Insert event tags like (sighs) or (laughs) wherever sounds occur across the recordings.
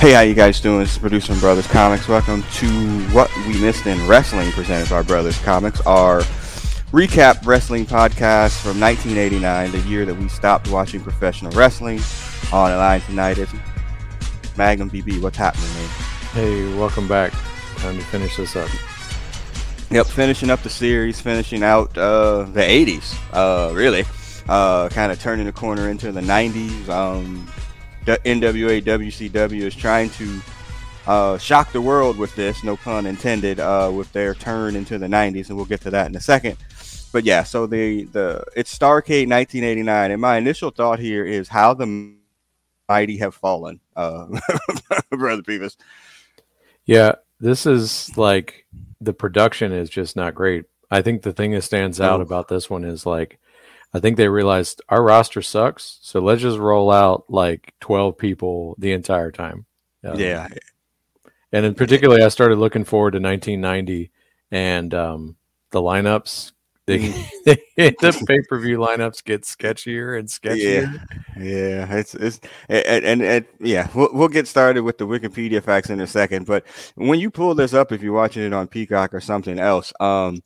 Hey, how you guys doing? This is Producer Brothers Comics. Welcome to What We Missed in Wrestling, presented by Brothers Comics, our recap wrestling podcast from 1989, the year that we stopped watching professional wrestling. On the line tonight is Magnum BB. What's happening, man? Hey, welcome back. Time to finish this up. Yep, finishing up the series, finishing out uh, the 80s, uh, really. Uh, kind of turning the corner into the 90s. Um, the NWA WCW is trying to uh, shock the world with this, no pun intended, uh, with their turn into the 90s, and we'll get to that in a second. But yeah, so the the it's Starcade 1989, and my initial thought here is how the mighty have fallen, uh, (laughs) brother Beavis. Yeah, this is like the production is just not great. I think the thing that stands out Oh. about this one is like I think they realized our roster sucks, so let's just roll out like 12 people the entire time. Um, Yeah, And in particularly, I started looking forward to 1990 and um, the lineups. They, (laughs) the pay per view lineups get sketchier and sketchier. Yeah, it's it's and, and, and yeah, we'll, we'll get started with the Wikipedia facts in a second. But when you pull this up, if you're watching it on Peacock or something else, um,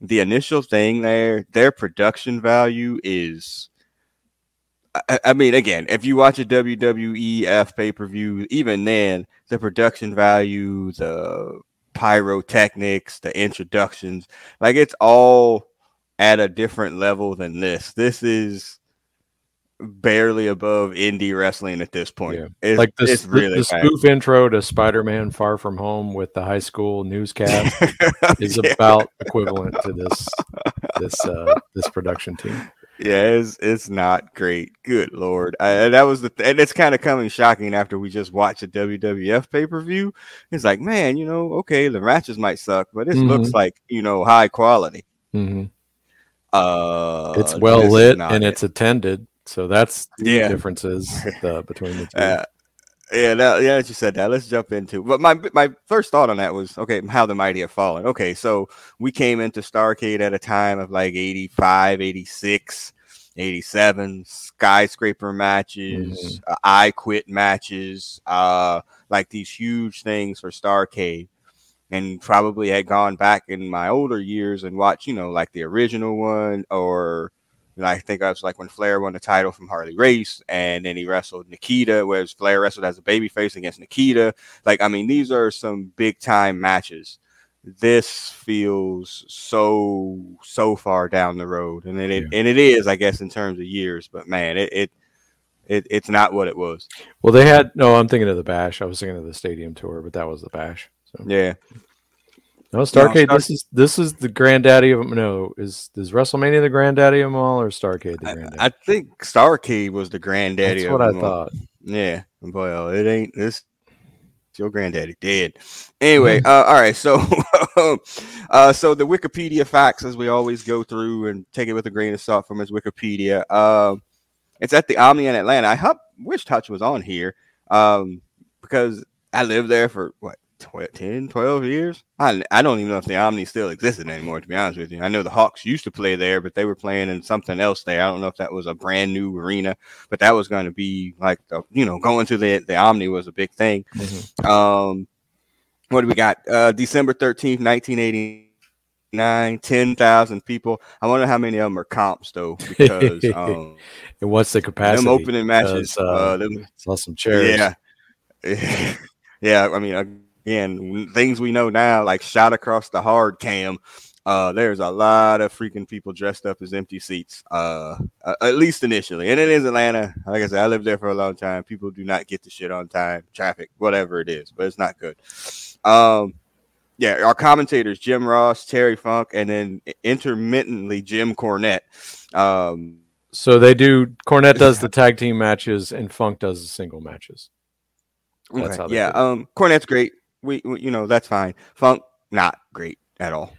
the initial thing there, their production value is. I, I mean, again, if you watch a WWEF pay per view, even then, the production value, the pyrotechnics, the introductions, like it's all at a different level than this. This is barely above indie wrestling at this point. Yeah. It's, like this, it's the- really the spoof intro to Spider-Man: Far From Home with the high school newscast (laughs) is yeah, about equivalent to this this uh, this production team. yeah, it's it's not great. Good lord, I, that was the th- and it's kind of coming shocking after we just watched a WWF pay per view. It's like, man, you know, okay, the matches might suck, but this looks Mhm. like you know high quality. hmm Uh, It's well lit and it. it's attended, so that's the Yeah. differences uh, between the (laughs) two. Uh, yeah, that, yeah, that you said that. Let's jump into. But my my first thought on that was okay. How the mighty have fallen. Okay, so we came into Starcade at a time of like 85, 86, 87 skyscraper matches, uh, I quit matches, uh, like these huge things for Starcade. And probably had gone back in my older years and watched, you know, like the original one or I think I was like when Flair won the title from Harley Race, and then he wrestled Nikita, whereas Flair wrestled as a babyface against Nikita. Like, I mean, these are some big time matches. This feels so so far down the road, and it, Yeah. and it is, I guess, in terms of years. But man, it, it it it's not what it was. Well, they had no. I'm thinking of the Bash. I was thinking of the Stadium Tour, but that was the Bash. So Yeah, no, Starcade. Star- this is this is the granddaddy of no. Is is WrestleMania the granddaddy of them all, or Starcade the I, granddaddy? I think Starcade was the granddaddy. That's of what I all. thought. Yeah, well, it ain't this. Your granddaddy dead. Anyway, (laughs) uh, all right. So, (laughs) uh, so the Wikipedia facts, as we always go through and take it with a grain of salt from his Wikipedia. Um, it's at the Omni in Atlanta. I hope, wish Touch was on here um, because I lived there for what 12, 10, 12 years. I, I don't even know if the Omni still existed anymore, to be honest with you. I know the Hawks used to play there, but they were playing in something else there. I don't know if that was a brand new arena, but that was going to be like, the, you know, going to the, the Omni was a big thing. Mhm. Um, what do we got? Uh, December 13th, 1989, 10,000 people. I wonder how many of them are comps, though, (laughs) because um, And what's the capacity? them opening matches, uh, uh, them, Saw some chairs. yeah. (laughs) yeah, I mean, again, things we know now, like shot across the hard cam. Uh, there's a lot of freaking people dressed up as empty seats. Uh, at least initially, and it is Atlanta. Like I said, I lived there for a long time. People do not get the shit on time, traffic, whatever it is, but it's not good. Um, yeah, our commentators Jim Ross, Terry Funk, and then intermittently Jim Cornette. Um, So they do. Cornette does (laughs) the tag team matches, and Funk does the single matches. That's Okay, how they yeah. Um, Cornette's great. We, we, you know, that's fine. Funk, not great at all.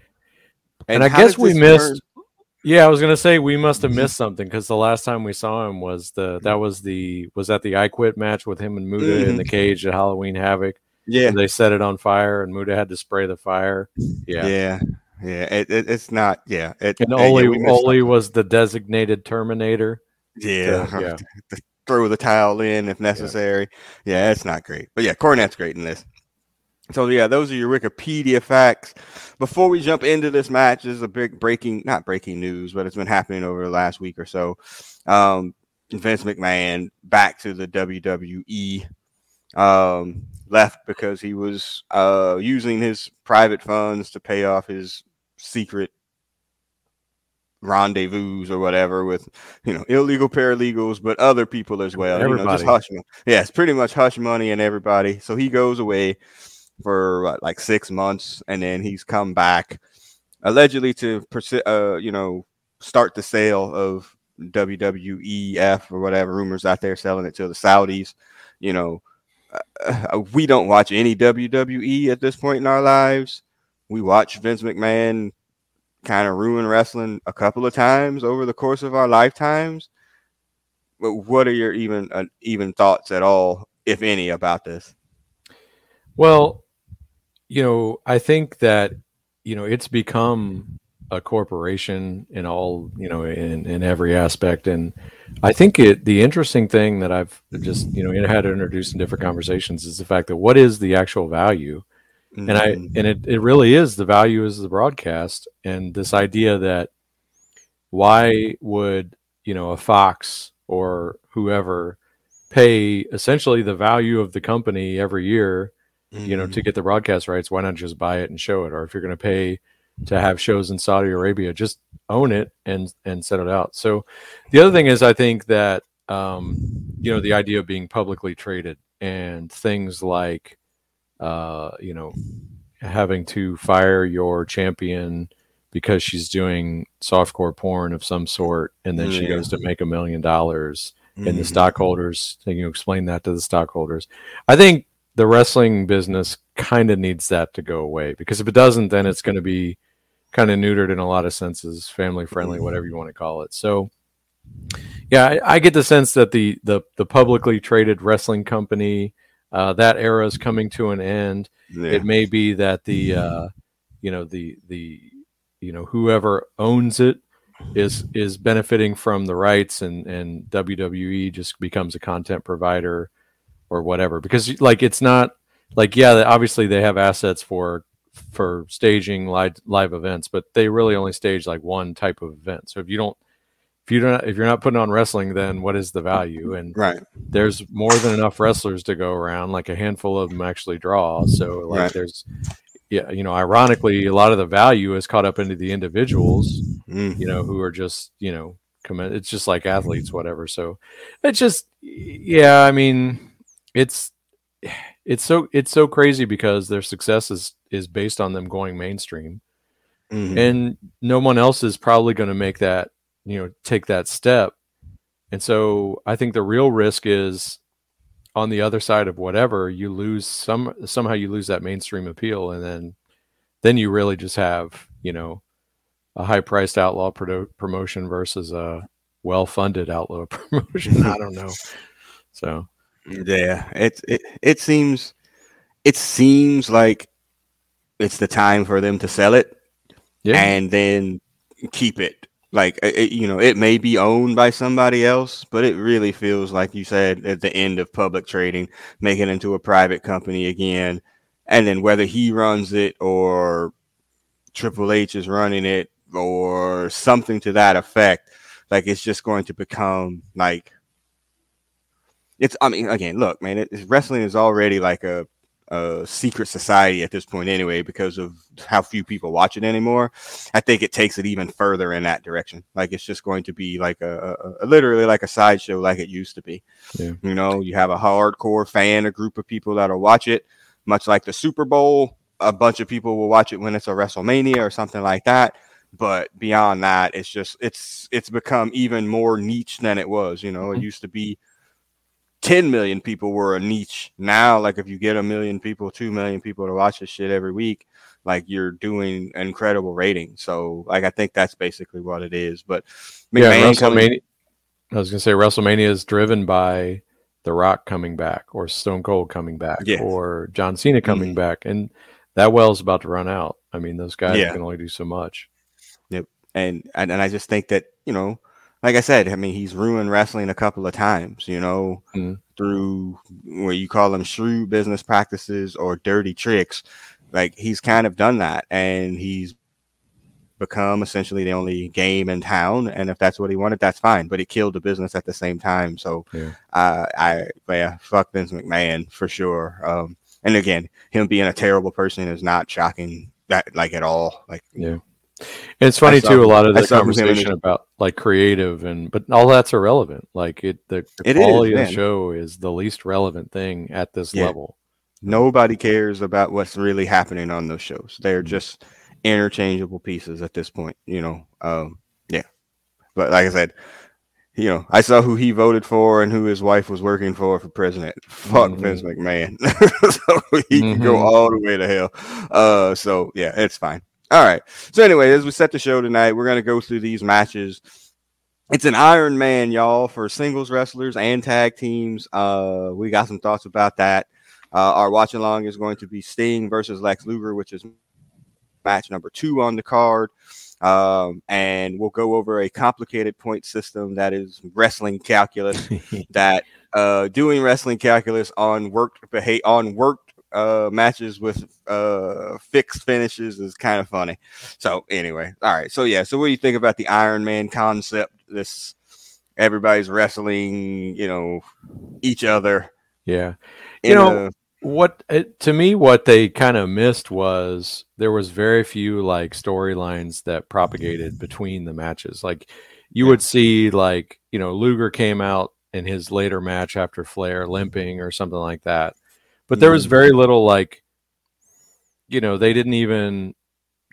And, I guess we missed. turn- Yeah, I was gonna say we must have Mhm. missed something because the last time we saw him was the that was the was that the I Quit match with him and Muta in the cage at Halloween Havoc. Yeah, They set it on fire and Muta had to spray the fire. Yeah. yeah, yeah. It, it, it's not. Yeah, it, And uh, yeah, Ole we missed Ole was the designated Terminator. Yeah, So, (laughs) yeah. throw the towel in if necessary. Yeah, yeah it's not great. But yeah, Cornette's great in this. So yeah, those are your Wikipedia facts. Before we jump into this match, this is a big breaking, not breaking news, but it's been happening over the last week or so. Um, Vince McMahon back to the WWE. Um, left because he was uh, using his private funds to pay off his secret rendezvous or whatever with you know illegal paralegals but other people as well everybody. you know just hush money yeah it's pretty much hush money and everybody so he goes away for like six months and then he's come back allegedly to uh, you know start the sale of WWEF or whatever rumors out there selling it to the Saudis you know uh, we don't watch any WWE at this point in our lives we watch Vince McMahon kind of ruin wrestling a couple of times over the course of our lifetimes. But what are your even uh, even thoughts at all, if any, about this? Well, you know, I think that you know it's become a corporation in all you know in in every aspect and i think it the interesting thing that i've just you know had introduced in different conversations is the fact that what is the actual value Mm-hmm. And I mm-hmm. and it, it really is the value is the broadcast and this idea that why would you know a Fox or whoever pay essentially the value of the company every year, mm-hmm. you know, to mm-hmm. get the broadcast rights, why not just buy it and show it? Or if you're gonna pay to have shows in Saudi Arabia, just own it and and set it out. So the other thing is I think that um, you know, the idea of being publicly traded and things like uh, you know, having to fire your champion because she's doing softcore porn of some sort, and then she goes to make a million dollars, and the mm-hmm. stockholders, can you explain that to the stockholders? I think the wrestling business kind of needs that to go away because if it doesn't, then it's going to be kind of neutered in a lot of senses, family friendly, mm-hmm. whatever you want to call it. So, yeah, I, I, get the sense that the the the publicly traded wrestling company uh, that era is coming to an end. Yeah. It may be that the uh, you know the the you know whoever owns it is is benefiting from the rights, and and WWE just becomes a content provider or whatever. Because like it's not like yeah, obviously they have assets for for staging live live events, but they really only stage like one type of event. So if you don't if you don't if you're not putting on wrestling then what is the value and (laughs) right there's more than enough wrestlers to go around like a handful of them actually draw so like right. there's yeah you know ironically a lot of the value is caught up into the individuals mm. you know who are just you know commit it's just like athletes whatever so it's just yeah i mean it's it's so it's so crazy because their success is is based on them going mainstream. Mm-hmm. and no one else is probably going to make that you know take that step. And so i think the real risk is on the other side of whatever you lose some somehow you lose that mainstream appeal and then then you really just have you know a high priced outlaw pro- promotion versus a well funded outlaw (laughs) promotion. I don't know. So yeah it, it it seems it seems like it's the time for them to sell it yeah. and then keep it like it, you know it may be owned by somebody else but it really feels like you said at the end of public trading make it into a private company again and then whether he runs it or triple h is running it or something to that effect like it's just going to become like it's i mean again look man it, wrestling is already like a a secret society at this point anyway because of how few people watch it anymore. I think it takes it even further in that direction. Like it's just going to be like a, a, a literally like a sideshow like it used to be. Yeah. you know you have a hardcore fan a group of people that'll watch it much like the super bowl a bunch of people will watch it when it's a wrestlemania or something like that. But beyond that it's just it's it's become even more niche than it was you know? It mm-hmm. used to be 10 million people were a niche. Now, like if you get a million people, 2 million people to watch this shit every week, like you're doing incredible rating. So, like, I think that's basically what it is. But McMahon yeah, WrestleMania, coming, I was going to say WrestleMania is driven by The Rock coming back or Stone Cold coming back or John Cena coming mm-hmm. back. And that well's about to run out. I mean, those guys yeah. can only do so much. Yep. And, and, and I just think that, you know, like I said, I mean, he's ruined wrestling a couple of times, you know, mm. through what you call them shrewd business practices or dirty tricks. Like he's kind of done that, and he's become essentially the only game in town. And if that's what he wanted, that's fine. But it killed the business at the same time. So, yeah. uh, I yeah, fuck Vince McMahon for sure. Um, and again, him being a terrible person is not shocking that like at all. Like yeah. It's funny too. A lot of the conversation about like creative and, but all that's irrelevant. Like it, the, the it quality is, of the show is the least relevant thing at this yeah. level. Nobody cares about what's really happening on those shows. They're mm-hmm. just interchangeable pieces at this point. You know, um, yeah. But like I said, you know, I saw who he voted for and who his wife was working for for president. Fuck mm-hmm. Vince McMahon. (laughs) so he mm-hmm. can go mm-hmm. all the way to hell. Uh, so yeah, it's fine. All right. So anyway, as we set the show tonight, we're gonna go through these matches. It's an Iron Man, y'all, for singles wrestlers and tag teams. Uh, we got some thoughts about that. Uh, our watch along is going to be Sting versus Lex Luger, which is match number two on the card. Um, and we'll go over a complicated point system that is wrestling calculus (laughs) that uh, doing wrestling calculus on worked behavior on worked uh, matches with uh, fixed finishes is kind of funny. So anyway, all right. So yeah. So what do you think about the Iron Man concept? This everybody's wrestling, you know, each other. Yeah. You know, a, what it, to me what they kind of missed was there was very few like storylines that propagated between the matches like you would see like you know luger came out in his later match after flair limping or something like that but there was mm. very little like you know they didn't even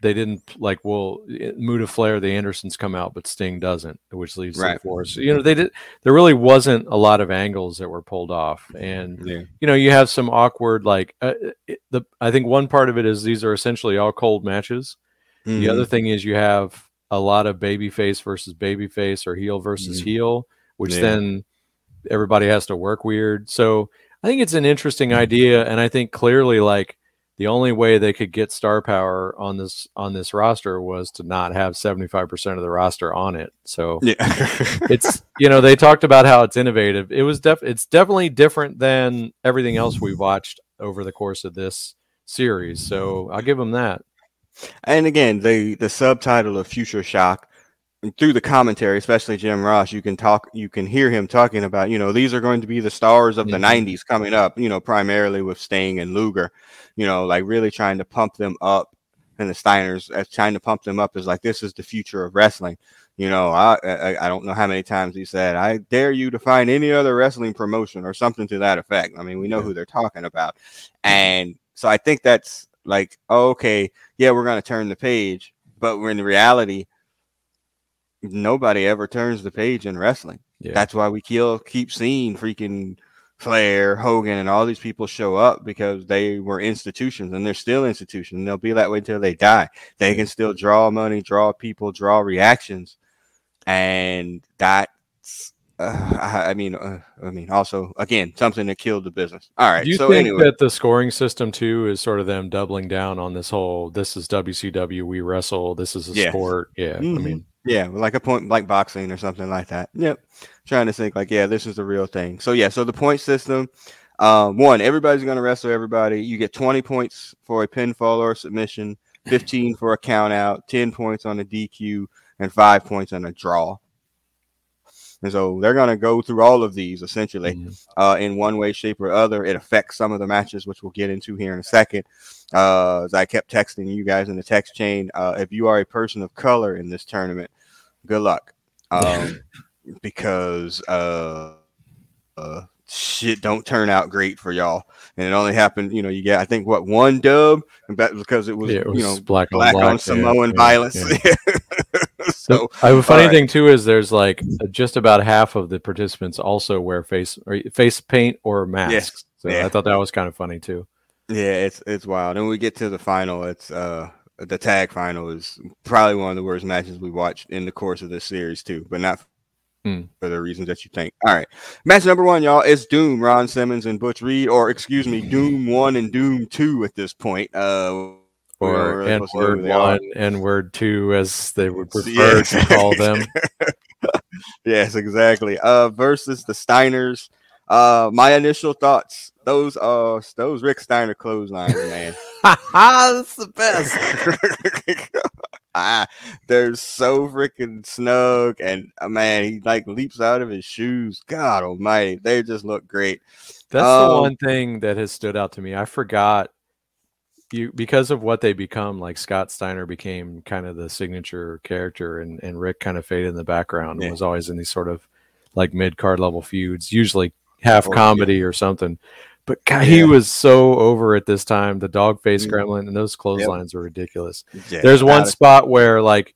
they didn't like well Muta Flair the Andersons come out but Sting doesn't which leaves right. for us you know they did there really wasn't a lot of angles that were pulled off and yeah. you know you have some awkward like uh, it, the I think one part of it is these are essentially all cold matches mm-hmm. the other mm-hmm. thing is you have a lot of babyface versus babyface or heel versus mm-hmm. heel which yeah. then everybody has to work weird so I think it's an interesting idea and I think clearly like the only way they could get star power on this on this roster was to not have 75% of the roster on it. So yeah. (laughs) it's you know they talked about how it's innovative. It was def it's definitely different than everything else we watched over the course of this series. So i'll give them that. And again the the subtitle of future shock through the commentary, especially Jim Ross, you can talk, you can hear him talking about, you know, these are going to be the stars of the mm-hmm. 90s coming up, you know, primarily with Sting and Luger, you know, like really trying to pump them up. And the Steiners as trying to pump them up is like, this is the future of wrestling. You know, I, I, I don't know how many times he said, I dare you to find any other wrestling promotion or something to that effect. I mean, we know who they're talking about. And so I think that's like, oh, okay, yeah, we're going to turn the page. But we're in reality, nobody ever turns the page in wrestling. Yeah. That's why we kill, keep seeing freaking Flair, Hogan, and all these people show up because they were institutions and they're still institutions. And they'll be that way until they die. They can still draw money, draw people, draw reactions. And that's uh, I, mean, uh, I mean, also again, something that killed the business. All right. Do you so think anyway. that the scoring system too is sort of them doubling down on this whole? This is WCW. We wrestle. This is a yes. sport. Yeah. Mm-hmm. I mean, yeah, like a point like boxing or something like that. Yep. Trying to think like, yeah, this is the real thing. So yeah, so the point system. Um, one, everybody's gonna wrestle everybody. You get 20 points for a pinfall or a submission, 15 for a count out, 10 points on a DQ, and five points on a draw. And so they're going to go through all of these essentially mm-hmm. uh, in one way, shape, or other. It affects some of the matches, which we'll get into here in a second. Uh, as I kept texting you guys in the text chain, uh, if you are a person of color in this tournament, good luck. (laughs) Um, because uh, uh, shit don't turn out great for y'all. And it only happened, you know, you get I think what one dub, and that because it was, yeah, it was you know black, black on, black, on Samoan yeah, violence. Yeah. (laughs) (laughs) so I have a funny right. thing too is there's like just about half of the participants also wear face or face paint or masks. Yes. So I thought that was kind of funny too. Yeah, it's it's wild. And we get to the final, it's uh the tag final is probably one of the worst matches we watched in the course of this series too, but not mm. for the reasons that you think. All right, match number one, y'all, is Doom, Ron Simmons and Butch Reed, or excuse me, Doom one and Doom two at this point. Uh, or N word one, N word two, as they would prefer to call them. (laughs) yes, exactly. Uh, versus the Steiners. Uh, my initial thoughts. Those uh, those Rick Steiner clotheslines, man. (laughs) That's the best. (laughs) ah, they're so freaking snug, and uh, man, he like leaps out of his shoes. God Almighty, they just look great. That's um, the one thing that has stood out to me. I forgot you because of what they become. Like Scott Steiner became kind of the signature character, and and Rick kind of faded in the background yeah. and was always in these sort of like mid card level feuds, usually half oh, comedy yeah. or something. But God, yeah. he was so over at this time. The dog face mm-hmm. gremlin and those clotheslines yep. were ridiculous. There's one spot where like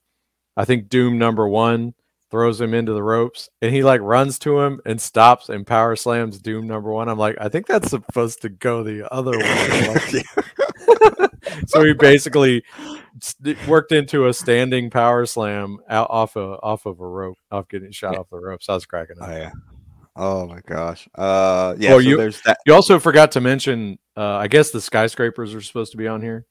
I think Doom number one throws him into the ropes and he like runs to him and stops and power slams Doom number one. I'm like, I think that's supposed to go the other way. (laughs) so he basically worked into a standing power slam out off of off of a rope, off getting shot yeah. off the ropes. I was cracking up. Oh yeah. Oh my gosh. Uh yeah, well, so you, there's that. You also forgot to mention uh I guess the skyscrapers are supposed to be on here.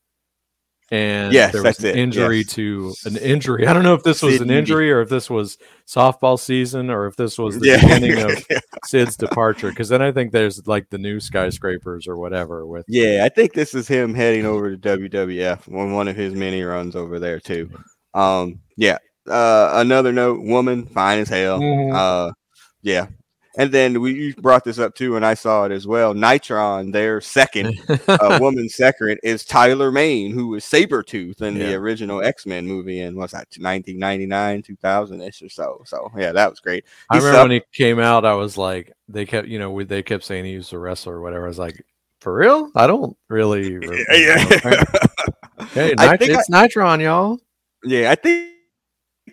And yes, there was an injury yes. to an injury. I don't know if this was Sid an injury or if this was softball season or if this was the yeah. beginning of (laughs) Sid's departure. Because then I think there's like the new skyscrapers or whatever. With yeah, I think this is him heading over to WWF on one of his mini runs over there too. Um, yeah. Uh, another note: woman, fine as hell. Mm-hmm. Uh, yeah, and then we you brought this up too, and I saw it as well. Nitron, their second uh, (laughs) woman second, is Tyler Mane, who was Sabretooth in yeah. the original X Men movie in what's that, 1999, 2000 ish or so. So yeah, that was great. He I remember when he came out, I was like, they kept, you know, they kept saying he was a wrestler or whatever. I was like, for real? I don't really. (laughs) yeah. (laughs) hey, Nit- it's I, Nitron, y'all. Yeah, I think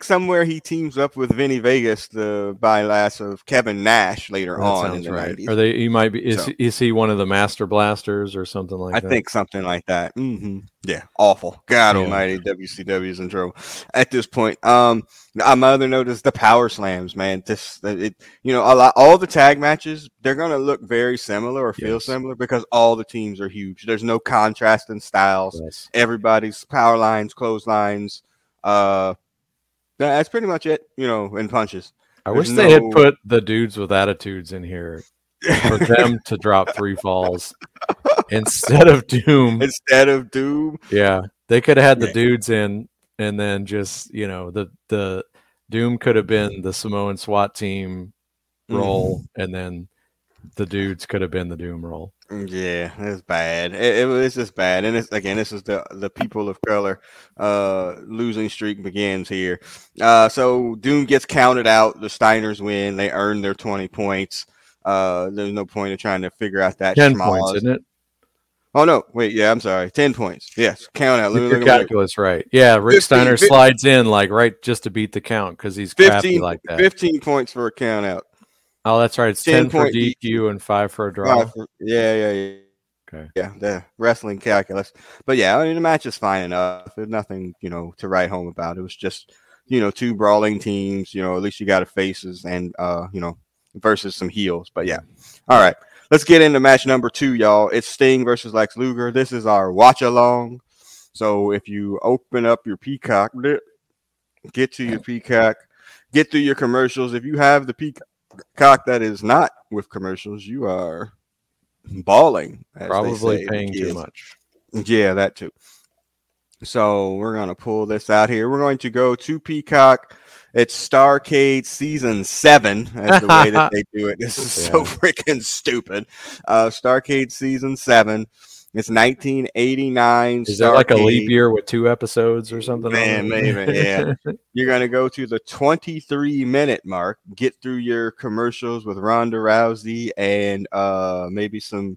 somewhere he teams up with Vinny Vegas, the bylass of Kevin Nash later that on. Sounds right. 90s. Are they? He might be. Is so, is he one of the Master Blasters or something like I that? I think something like that. Mm-hmm. Yeah, awful. God yeah. Almighty, WCW's in trouble at this point. Um, my other note is the power slams. Man, this it. You know, a lot, all the tag matches they're gonna look very similar or feel yes. similar because all the teams are huge. There's no contrast in styles. Yes. Everybody's power lines, clotheslines. Uh, that's pretty much it, you know, in punches. I There's wish they had put the dudes with attitudes in here for them to drop three falls (laughs) instead of Doom. Instead of Doom. Yeah. They could have had the dudes in and then just, you know, the the Doom could have been the Samoan SWAT team role mm-hmm. and then the dudes could have been the Doom role. Yeah, it's bad. It, it, was just bad, and it's again, this is the the people of color uh, losing streak begins here. Uh, so Doom gets counted out. The Steiners win. They earn their twenty points. Uh, there's no point in trying to figure out that ten points, isn't it? Oh no, wait, yeah, I'm sorry, ten points. Yes, count out. Your calculus right. Yeah, Rick 15, Steiner 15, slides in like right just to beat the count because he's 15, crappy like that. Fifteen points for a count out. Oh, that's right. It's 10, 10 for DQ, DQ, and five for a draw. For, yeah, yeah, yeah. Okay. Yeah, the wrestling calculus. But yeah, I mean, the match is fine enough. There's nothing, you know, to write home about. It was just, you know, two brawling teams. You know, at least you got a faces and, uh, you know, versus some heels. But yeah. All right. Let's get into match number two, y'all. It's Sting versus Lex Luger. This is our watch along. So if you open up your Peacock, get to your Peacock, get through your commercials. If you have the Peacock, cock that is not with commercials, you are balling. Probably paying too much. Yeah, that too. So we're going to pull this out here. We're going to go to Peacock. It's Starcade season seven. That's the way that (laughs) they do it. This is yeah. so freaking stupid. Uh, Starcade season seven. It's 1989. Is that like a leap year with two episodes or something? Man, maybe, yeah. (laughs) You're going to go to the 23 minute mark, get through your commercials with Ronda Rousey and uh, maybe some.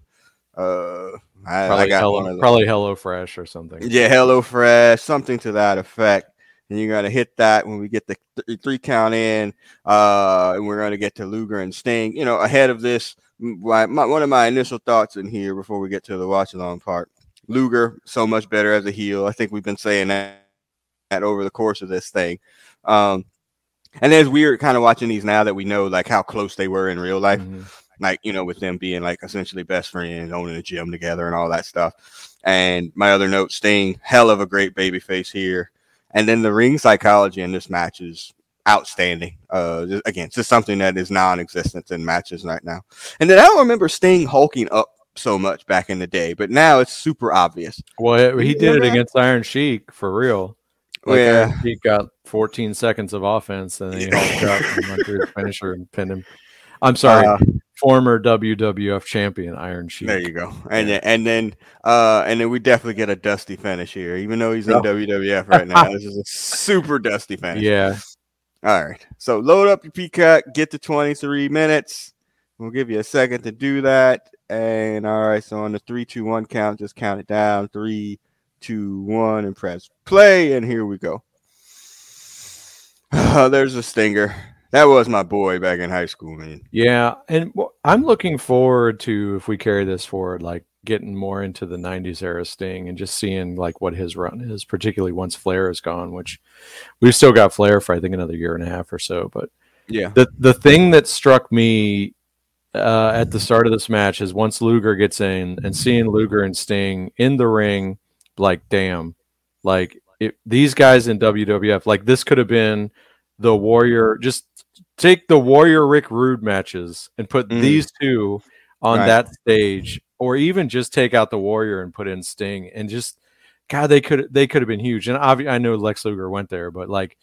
Uh, I, probably, I got Hello, probably Hello Fresh or something. Yeah, Hello Fresh, something to that effect. And you're going to hit that when we get the th- three count in. Uh, and we're going to get to Luger and Sting. You know, ahead of this, my, my, one of my initial thoughts in here before we get to the watch along part. Luger so much better as a heel. I think we've been saying that, that over the course of this thing. Um, and it's weird kind of watching these now that we know like how close they were in real life. Mm-hmm. Like, you know, with them being like essentially best friends, owning a gym together and all that stuff. And my other note, Sting, hell of a great baby face here. And then the ring psychology in this match is outstanding. Uh, just, again, just something that is non-existent in matches right now. And then I don't remember Sting hulking up so much back in the day, but now it's super obvious. Well, he did it against Iron Sheik for real. Like yeah, Iron Sheik got 14 seconds of offense, and then he hulked up and went through the finisher and pinned him. I'm sorry, uh, former WWF champion Iron Sheik. There you go. And then, and then uh and then we definitely get a dusty finish here, even though he's in oh. WWF right now. this is a super dusty finish. Yeah. All right. So load up your Peacock, get to 23 minutes. We'll give you a second to do that. And all right, so on the three, two, one count, just count it down. Three, two, one, and press play. And here we go. (sighs) There's a stinger that was my boy back in high school, man. Yeah, and I'm looking forward to if we carry this forward, like getting more into the '90s era Sting and just seeing like what his run is, particularly once Flair is gone, which we've still got Flair for I think another year and a half or so. But yeah, the the thing that struck me uh, at the start of this match is once Luger gets in and seeing Luger and Sting in the ring, like damn, like it, these guys in WWF, like this could have been the Warrior. Just take the Warrior Rick Rude matches and put mm. these two on right. that stage, or even just take out the Warrior and put in Sting, and just God, they could they could have been huge. And obviously, I know Lex Luger went there, but like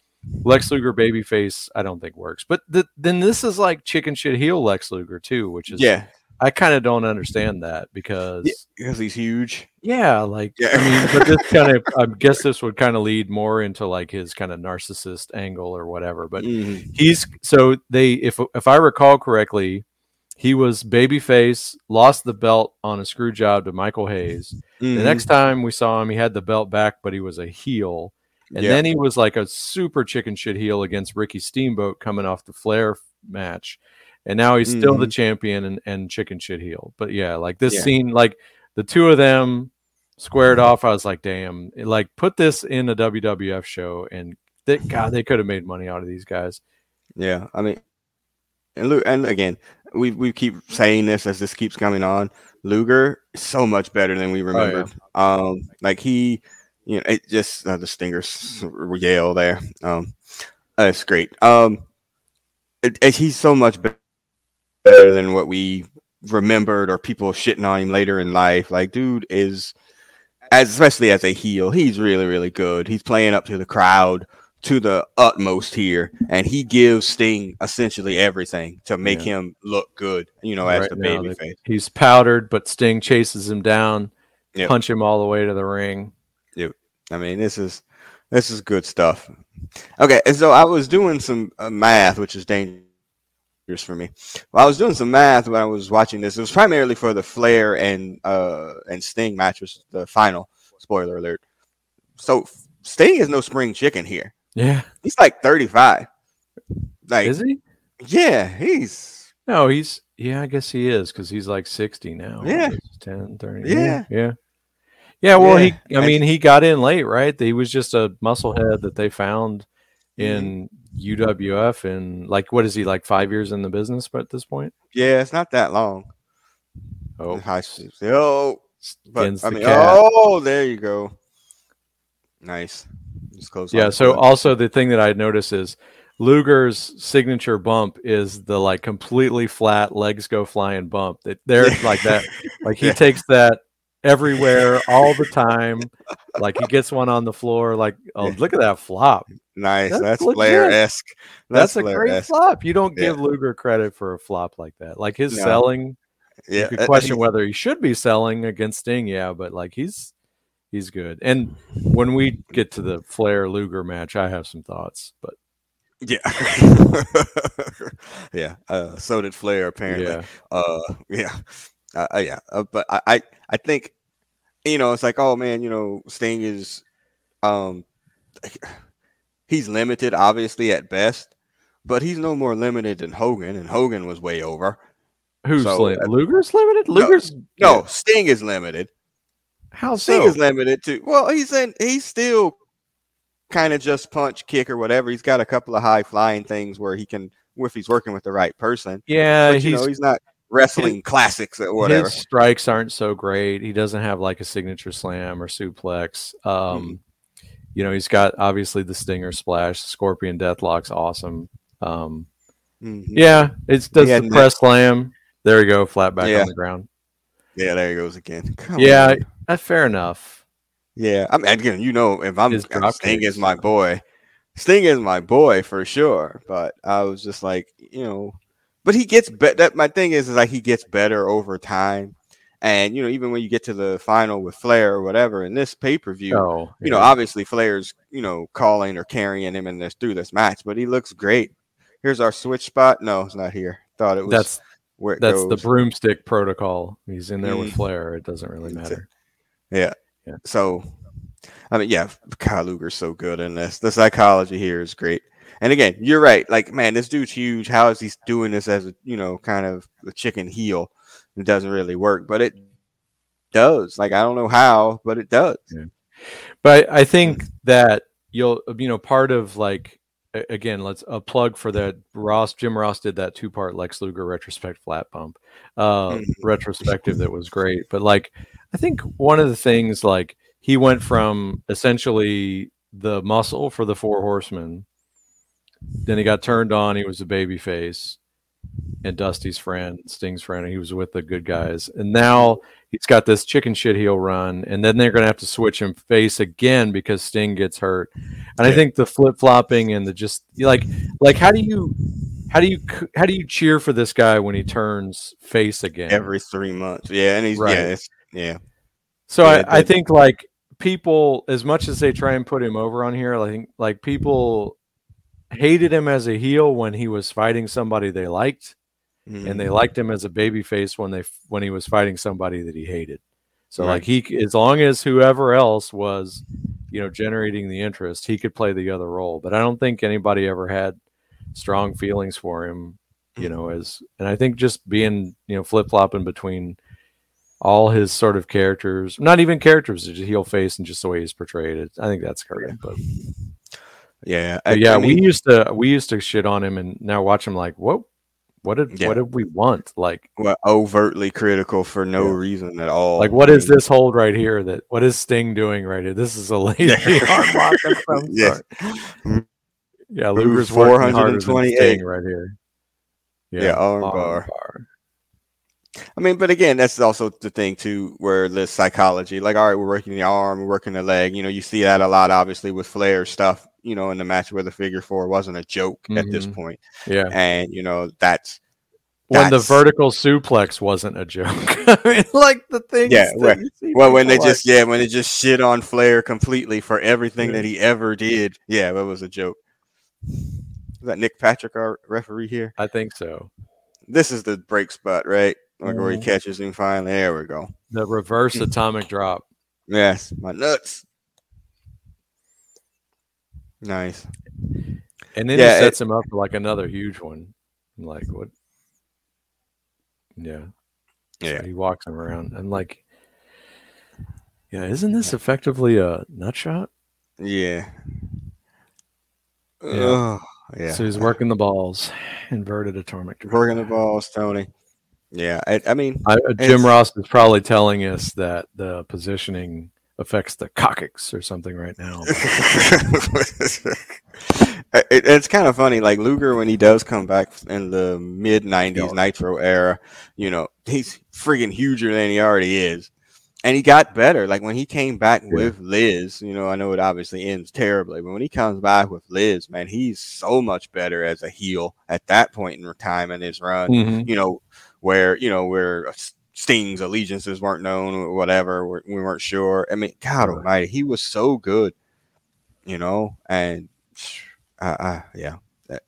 Lex Luger babyface, I don't think works. But the, then this is like chicken shit heel Lex Luger too, which is yeah. I kind of don't understand that because yeah, because he's huge. Yeah, like yeah. I mean, but this kind of I guess this would kind of lead more into like his kind of narcissist angle or whatever. But mm. he's so they if if I recall correctly, he was babyface, lost the belt on a screw job to Michael Hayes. Mm-hmm. The next time we saw him, he had the belt back, but he was a heel. And yep. then he was like a super chicken shit heel against Ricky Steamboat coming off the Flair match and now he's still mm-hmm. the champion and, and chicken shit heel. But yeah, like this yeah. scene, like the two of them squared off. I was like, damn, like put this in a WWF show, and they, God, they could have made money out of these guys. Yeah, I mean, and and again, we we keep saying this as this keeps coming on. Luger so much better than we remembered. Oh, yeah. Um, like he, you know, it just uh, the stingers Yale there. Um, that's great. Um, it, it, he's so much better better than what we remembered or people shitting on him later in life. Like, dude is as especially as a heel, he's really, really good. He's playing up to the crowd to the utmost here, and he gives Sting essentially everything to make yeah. him look good, you know, as right the baby face. He's powdered, but Sting chases him down, yep. punch him all the way to the ring. Yep. I mean, this is this is good stuff. Okay, and so I was doing some uh, math, which is dangerous for me. Well, I was doing some math when I was watching this. It was primarily for the Flair and uh and Sting match, was the final. Spoiler alert. So Sting is no spring chicken here. Yeah, he's like thirty five. Like is he? Yeah, he's no, he's yeah. I guess he is because he's like sixty now. Yeah, 10, 30. Yeah, yeah. Yeah, well, yeah. he, I mean, he got in late, right? He was just a musclehead that they found mm-hmm. in UWF and like what is he like five years in the business but at this point? Yeah, it's not that long. Oh, high school. Oh, but I mean, oh, there you go. Nice. Yeah. So also the thing that I noticed is Luger's signature bump is the like completely flat legs go flying bump. That they're (laughs) like that. Like he yeah. takes that everywhere all the time. Like he gets one on the floor. Like oh, look at that flop. Nice. That's, That's Flair esque. That's, That's, a great flop. You don't give yeah. Luger credit for a flop like that. Like his no. selling. Yeah. You could question whether he should be selling against Sting. Yeah, but like he's he's good. And when we get to the Flair Luger match, I have some thoughts. But yeah, (laughs) yeah. Uh, so did Flair apparently. Yeah. Uh, yeah, uh, uh yeah. Uh, but I, I, I think, you know, it's like, oh man, you know, Sting is, um, (sighs) he's limited, obviously at best, but he's no more limited than Hogan, and Hogan was way over. Who's so, limited? Luger's limited? Luger's no, no, Sting is limited. How Sting so? is limited too. Well, he's in he's still kind of just punch, kick, or whatever. He's got a couple of high flying things where he can if he's working with the right person. Yeah, but, he's, know, he's not wrestling his, classics or whatever. His strikes aren't so great. He doesn't have like a signature slam or suplex. Um, mm you know, he's got obviously the Stinger Splash, Scorpion Deathlock's awesome. Um, mm-hmm. Yeah, it does the press slam. There you go, flat back yeah. on the ground. Yeah, there he goes again. (laughs) Come yeah, that's fair enough. Yeah, I mean, again, you know, if I'm, I'm Sting is my boy, Sting is my boy for sure. But I was just like, you know, but he gets better. That my thing is, is like he gets better over time. And you know, even when you get to the final with Flair or whatever in this pay per view, oh, yeah. you know, obviously Flair's you know calling or carrying him in this through this match, but he looks great. Here's our switch spot. No, it's not here. Thought it was. That's where that's goes. the broomstick protocol. He's in there mm. with Flair. It doesn't really matter. Yeah. yeah. So, I mean, yeah, Kyle Luger's so good in this. The psychology here is great. And again, you're right. Like, man, this dude's huge. How is he doing this as a you know kind of a chicken heel? It doesn't really work, but it does. Like, I don't know how, but it does. Yeah. But I think that you'll you know part of like again, let's a plug for that. Ross Jim Ross did that two part Lex Luger retrospect flat bump uh, retrospective that was great. But like, I think one of the things like he went from essentially the muscle for the Four Horsemen, then he got turned on. He was a baby face and Dusty's friend, Sting's friend. He was with the good mm-hmm. guys, and now he's got this chicken shit heel run, and then they're going to have to switch him face again because Sting gets hurt. And I think the flip flopping and the just like like how do you how do you how do you cheer for this guy when he turns face again every three months? Yeah, and he's right. yeah yeah. So yeah, I, I think like people as much as they try and put him over on here, I think like people hated him as a heel when he was fighting somebody they liked mm-hmm. and they mm-hmm. liked him as a baby face when they when he was fighting somebody that he hated. So right. like he as long as whoever else was, you know, generating the interest, he could play the other role. But I don't think anybody ever had strong feelings for him, you know, mm-hmm. as and I think just being, you know, flip flopping between all his sort of characters, not even characters, just heel face and just the way he's portrayed it. I think that's correct. But yeah, I, yeah, I mean, we used to we used to shit on him, and now watch him like, what what did yeah. what did we want? Like well, overtly critical for no yeah. reason at all. Like what is this hold right here? That what is Sting doing right here? This is a (laughs) lazy (laughs) arm lock yeah. yeah, Luger's four hundred and twenty-eight right here. Yeah, yeah arm, arm bar. bar. I mean, but again, that's also the thing too, where the psychology, like, all right, we're working the arm, we're working the leg. You know, you see that a lot, obviously, with Flair stuff you know, in the match where the figure four wasn't a joke mm-hmm. at this mm-hmm. point. Yeah. And, you know, that's, when the vertical suplex wasn't a joke. (laughs) I mean, like the thing. Yeah. well, when they like. just, yeah, when they just shit on Flair completely for everything yeah. that he ever did. Yeah, that was a joke. Is that Nick Patrick, our referee here? I think so. This is the break spot, right? Like mm-hmm. where he mm-hmm. catches him finally. There we go. The reverse (clears throat) atomic drop. Yes, my nuts. Nice. And then yeah, he sets it, him up for like another huge one. like what? Yeah. Yeah. So he walks him around. and like, yeah, isn't this effectively a nut shot? Yeah. Yeah. Oh, yeah. So he's working the balls, (sighs) inverted atomic. Working the balls, Tony. Yeah, I, I mean, I, uh, Jim Ross is probably telling us that the positioning affects the coccyx or something right now. (laughs) it, it's kind of funny. Like Luger, when he does come back in the mid '90s Nitro era, you know, he's freaking huger than he already is, and he got better. Like when he came back yeah. with Liz, you know, I know it obviously ends terribly, but when he comes back with Liz, man, he's so much better as a heel at that point in time in his run. Mm-hmm. You know, where you know where Sting's allegiances weren't known or whatever. We weren't sure. I mean, God Almighty, he was so good, you know. And uh, uh yeah, but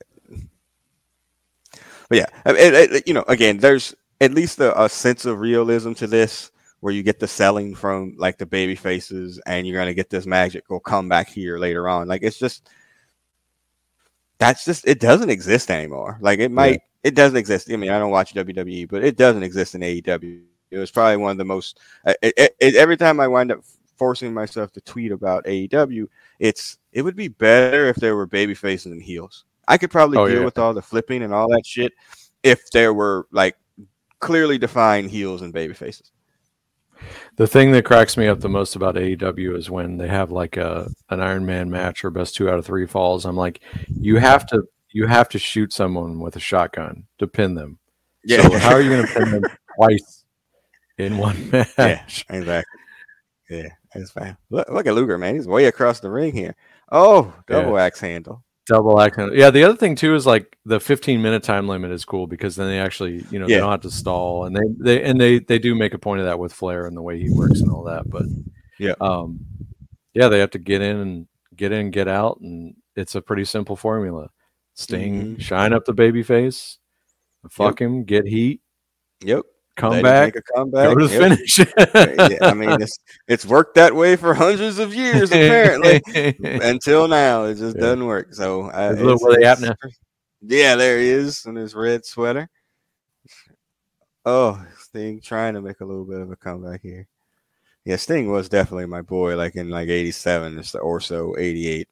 yeah, it, it, you know, again, there's at least a, a, sense of realism to this, where you get the selling from like the baby faces, and you're gonna get this magical comeback here later on. Like it's just that's just it doesn't exist anymore. Like it might it doesn't exist. I mean, I don't watch WWE, but it doesn't exist in AEW. It was probably one of the most. It, it, it, every time I wind up forcing myself to tweet about AEW, it's it would be better if there were baby faces and heels. I could probably oh, deal yeah. with all the flipping and all that shit if there were like clearly defined heels and baby faces. The thing that cracks me up the most about AEW is when they have like a an Iron Man match or best two out of three falls. I'm like, you have to you have to shoot someone with a shotgun to pin them. Yeah. So how are you going to pin them (laughs) twice in one match? Yeah, exactly. Yeah, that's fine. Look, look at Luger, man. He's way across the ring here. Oh, double yeah. axe handle. Double axe handle. Yeah, the other thing too is like the 15 minute time limit is cool because then they actually, you know, yeah. they don't have to stall, and they they and they they do make a point of that with Flair and the way he works and all that. But yeah, um, yeah, they have to get in and get in, get out, and it's a pretty simple formula. Sting, mm-hmm. shine up the baby face, fuck yep. him, get heat. Yep come back, a comeback, go to the yep. finish. (laughs) yeah, I mean, it's it's worked that way for hundreds of years apparently. (laughs) Until now, it just yeah. doesn't work. So, uh, look where they at now. Yeah, there he is in his red sweater. Oh, Sting trying to make a little bit of a comeback here. Yeah, Sting was definitely my boy, like in like '87 or so, '88.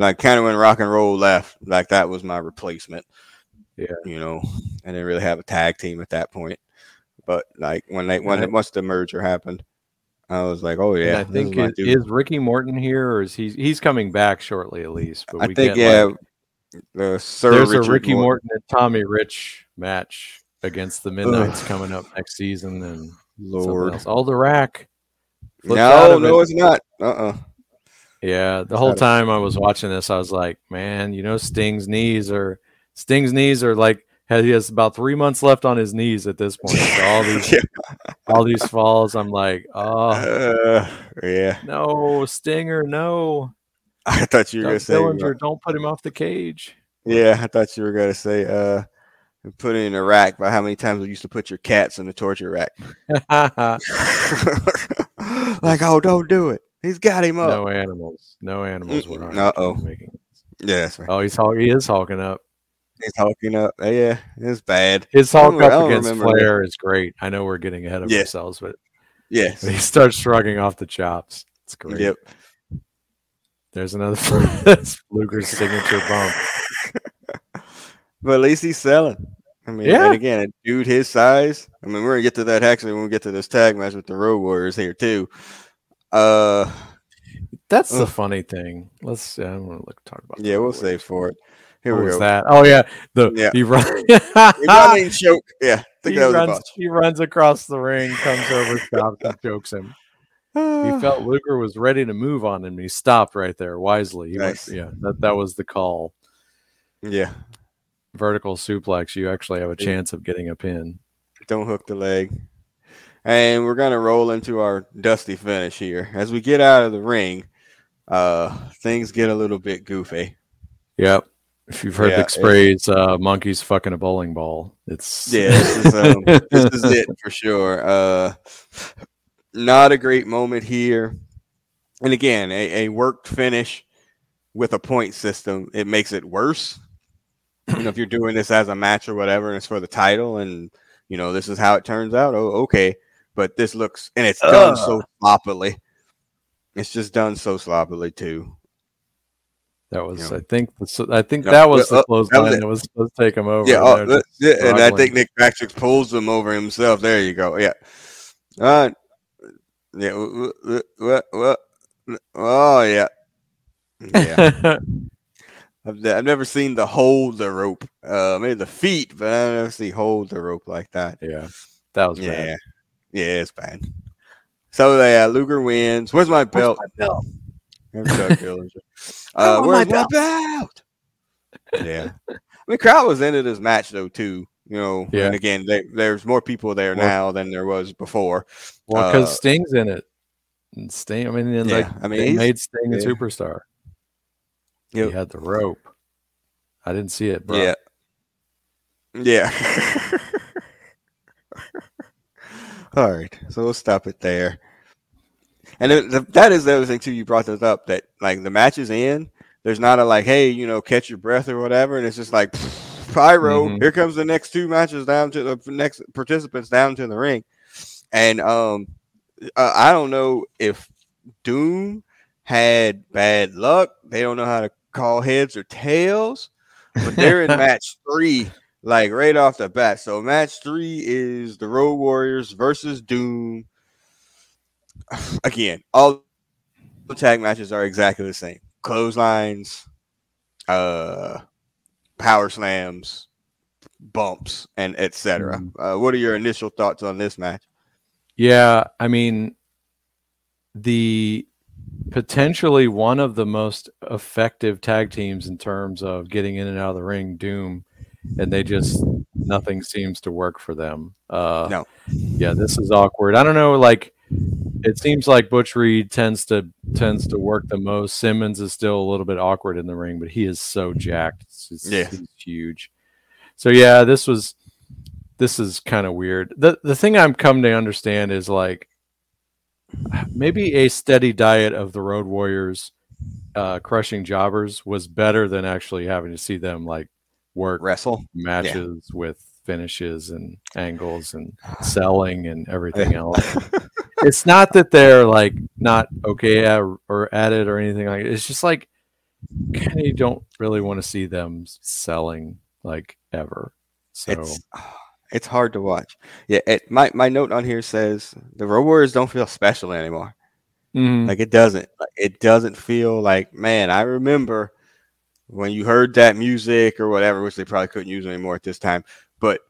Like kind of when rock and roll left, like that was my replacement. Yeah, you know, I didn't really have a tag team at that point. But like when they when it, once the merger happened, I was like, oh yeah. And I think is, is, Ricky Morton here, or is he he's coming back shortly at least? But I think yeah. Like, the Sir there's Richard a Ricky Morton. Morton and Tommy Rich match against the Midnight's coming up next season, and Lord, all the rack. No, no, it. it's not. Uh uh-uh. Uh Yeah, the whole time I was watching this, I was like, man, you know, Sting's knees are Sting's knees are like he has about three months left on his knees at this point. So all (laughs) these, yeah. all these falls, I'm like, oh, uh, yeah, no, Stinger, no. (laughs) I thought you were gonna say, Dillinger, don't put him off the cage. Yeah, I thought you were gonna say, uh, put it in a rack. By how many times we used to put your cats in the torture rack? (laughs) like, oh, don't do it. He's got him up. No animals. No animals were. Uh oh. Yeah, right. Oh, he's he is hulking up. He's hulking up. Yeah, it's bad. His hulk up against Flair that. is great. I know we're getting ahead of yeah. ourselves, but yes, (laughs) he starts shrugging off the chops. It's great. Yep. There's another (laughs) Luger's signature bump. (laughs) but at least he's selling. I mean, yeah. again, a dude his size. I mean, we're gonna get to that actually when we get to this tag match with the Road Warriors here too. Uh, that's uh, the funny thing. Let's. Yeah, I'm gonna look talk about. Yeah, we'll save for it. Here what we go. That? Oh yeah, the yeah. he runs. (laughs) running choke. Yeah, he runs. (laughs) He runs across the ring, comes over, stops, and chokes him. he (sighs) felt Luger was ready to move on him. He stopped right there wisely. He nice. yeah, that that was the call. Yeah, vertical suplex. You actually have a chance of getting a pin. Don't hook the leg. And we're gonna roll into our dusty finish here. As we get out of the ring, uh, things get a little bit goofy. Yep. If you've heard yeah, the phrase uh, "monkeys fucking a bowling ball," it's (laughs) yeah, this is, um, this is it for sure. Uh, not a great moment here, and again, a, a worked finish with a point system it makes it worse. You know, if you're doing this as a match or whatever, and it's for the title, and you know this is how it turns out. Oh, okay, but this looks and it's done uh. so sloppily. It's just done so sloppily too. That was, I think, I think that was the clothesline that was, that was supposed to take him over. Yeah, oh, yeah and I think Nick Patrick pulls him over himself. There you go. Yeah. Uh, yeah. What? What? Oh yeah. Yeah. (laughs) I've, I've never seen the hold the rope. Uh, maybe the feet, but I never see hold the rope like that. Yeah, that was yeah, bad. Yeah, it's bad. So yeah, Luger wins. Where's my belt? Where's my belt? (laughs) Uh, where's my belt? yeah. I mean, crowd was into this match though too. You know, yeah. and again, they, there's more people there well, now than there was before. Well, because uh, Sting's in it. And Sting, I mean, yeah, like, I mean, they made Sting a superstar. Yep. He had the rope. I didn't see it, bro. Yeah. Yeah. (laughs) All right, so we'll stop it there. And it, that is the other thing too. You brought this up that like the match is in. There's not a like, hey, you know, catch your breath or whatever, and it's just like pyro. Mm-hmm. Here comes the next two matches down to the next participants down to the ring, and um, uh, I don't know if Doom had bad luck. They don't know how to call heads or tails, but they're in (laughs) match three, like right off the bat. So match three is the Road Warriors versus Doom (sighs) again, all the tag matches are exactly the same. Clotheslines, uh, power slams, bumps, and etc. Mm-hmm. Uh, what are your initial thoughts on this match? Yeah, I mean, the potentially one of the most effective tag teams in terms of getting in and out of the ring, Doom, and they just nothing seems to work for them. Uh, no, yeah, this is awkward. I don't know, like it seems like Butch Reed tends to tends to work the most. Simmons is still a little bit awkward in the ring, but he is so jacked. It's, yeah, he's huge. So yeah, this was this is kind of weird. the The thing I'm come to understand is like maybe a steady diet of the Road Warriors uh, crushing jobbers was better than actually having to see them like work wrestle matches yeah. with finishes and angles and selling and everything (laughs) else. it's not that they're like not okay at, or at it or anything like it. It's just like kind of don't really want to see them selling like ever. So it's, (sighs) it's hard to watch. Yeah, it, my my note on here says the Road Warriors don't feel special anymore. Mm-hmm. Like it doesn't. It doesn't feel like man. I remember when you heard that music or whatever, which they probably couldn't use anymore at this time. But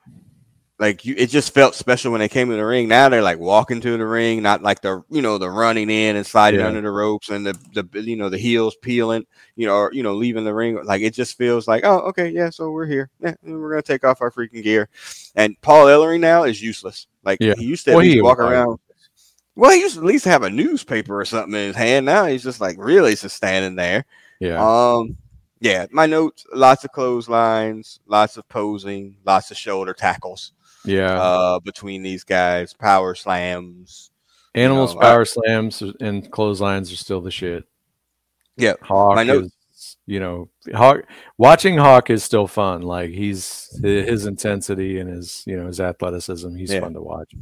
like you, it just felt special when they came to the ring. Now they're like walking to the ring, not like the you know the running in and sliding yeah. under the ropes and the the you know the heels peeling, you know, or you know leaving the ring. Like it just feels like oh okay yeah, so we're here. Yeah, we're gonna take off our freaking gear. And Paul Ellering now is useless. Like yeah. he used to well, walk around. Well, he used to at least have a newspaper or something in his hand. Now he's just like really just standing there. Yeah. Um yeah, my notes: lots of clotheslines, lots of posing, lots of shoulder tackles. Yeah, uh, between these guys, power slams, animals, you know, power slams, and clotheslines are still the shit. Yeah, Hawk my notes. Is, you know, Hawk. Watching Hawk is still fun. Like he's his intensity and his you know his athleticism. He's yeah. fun to watch.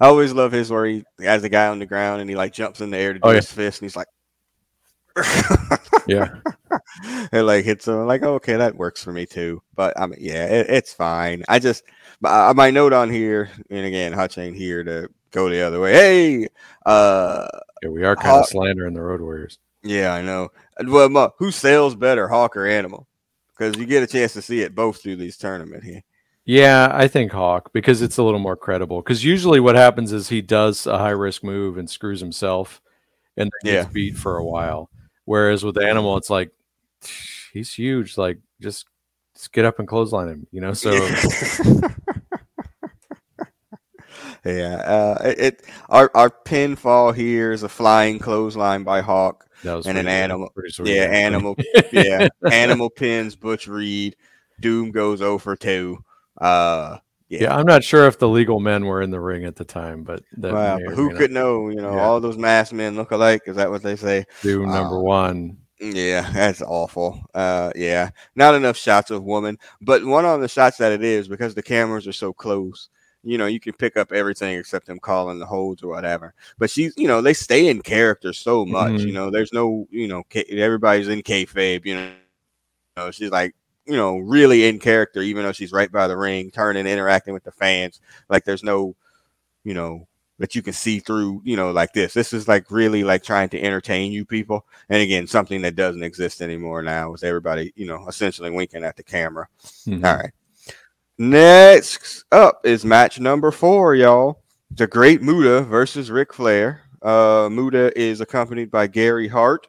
I always love his where he has a guy on the ground and he like jumps in the air to do oh, his yeah. fist and he's like, yeah. (laughs) it like hits them like okay that works for me too. But i mean yeah it, it's fine. I just uh, my note on here and again hutch ain't here to go the other way. Hey uh yeah, we are kind of slandering the road warriors. Yeah i know. Well who sells better hawk or animal? Because you get a chance to see it both through these tournament here. Yeah, I think Hawk because it's a little more credible. Because usually what happens is he does a high risk move and screws himself, and then gets beat for a while. Whereas with the animal, it's like he's huge. Like just, just get up and clothesline him, you know. So yeah, (laughs) uh, it, it, our our pinfall here is a flying clothesline by Hawk and an animal. Yeah, animal. (laughs) yeah, animal pins Butch Reed. Doom goes over two. Uh, yeah. yeah. I'm not sure if the legal men were in the ring at the time, but wow, who could know? You know, yeah. all those masked men look alike. Is that what they say? Do number uh, one. Yeah, that's awful. Uh, yeah, not enough shots of woman, but one of the shots that it is because the cameras are so close. You know, you can pick up everything except them calling the holds or whatever. But she's, you know, they stay in character so much. Mm-hmm. You know, there's no, you know, everybody's in kayfabe. You know, you know she's like you know, really in character, even though she's right by the ring, turning, interacting with the fans. Like there's no, you know, that you can see through, you know, like this. This is like really like trying to entertain you people. And again, something that doesn't exist anymore now is everybody, you know, essentially winking at the camera. Mm-hmm. All right. Next up is match number four, y'all. The Great Muta versus Ric Flair. Uh, Muta is accompanied by Gary Hart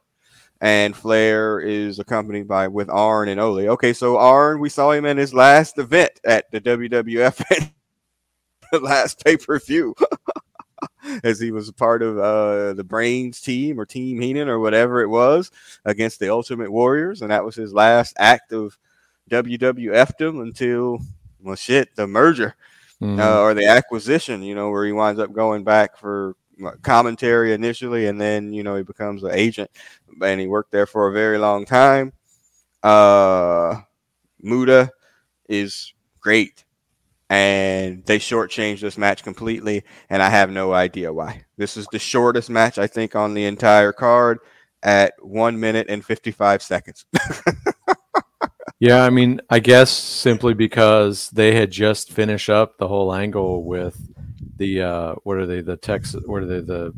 and Flair is accompanied by with Arn and Ole. Okay, so Arn, we saw him in his last event at the WWF, (laughs) the last pay per view, (laughs) as he was part of uh, the Brains team or Team Heenan or whatever it was against the Ultimate Warriors, and that was his last act of WWFdom until well, shit, the merger. Mm-hmm. Uh, or the acquisition, you know, where he winds up going back for commentary initially, and then you know he becomes an agent, and he worked there for a very long time. Uh, Muta is great, and they shortchanged this match completely, and I have no idea why. This is the shortest match I think on the entire card at one minute and fifty five seconds. (laughs) yeah, I mean, I guess simply because they had just finished up the whole angle with the uh, what are they? The Texas? What are they? The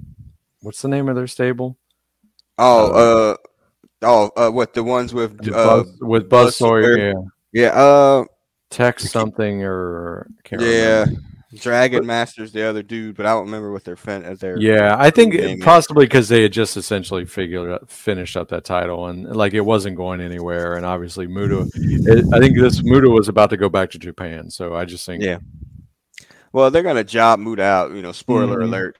what's the name of their stable? Oh, uh, oh, uh, what the ones with uh, Buzz, with Buzz, Buzz Sawyer? Yeah, yeah, uh, Tex something or yeah, remember. Dragon Master's the other dude, but I don't remember what their fin as their Yeah, I think name it, is. possibly because they had just essentially figured out, finished up that title, and like it wasn't going anywhere. And obviously, Muta, it, I think this Muta was about to go back to Japan. So I just think, Yeah. Well, they're gonna job Moot out. You know, spoiler Mhm. alert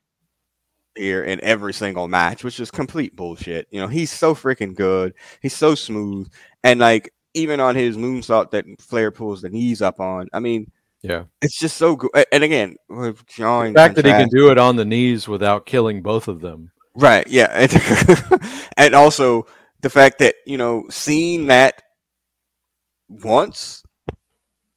here in every single match, which is complete bullshit. You know, he's so freaking good. He's so smooth, and like even on his moonsault that Flair pulls the knees up on. I mean, yeah, it's just so good. And again, with the fact that he can do it on the knees without killing both of them. Right. Yeah. And, (laughs) and also the fact that, you know, seeing that once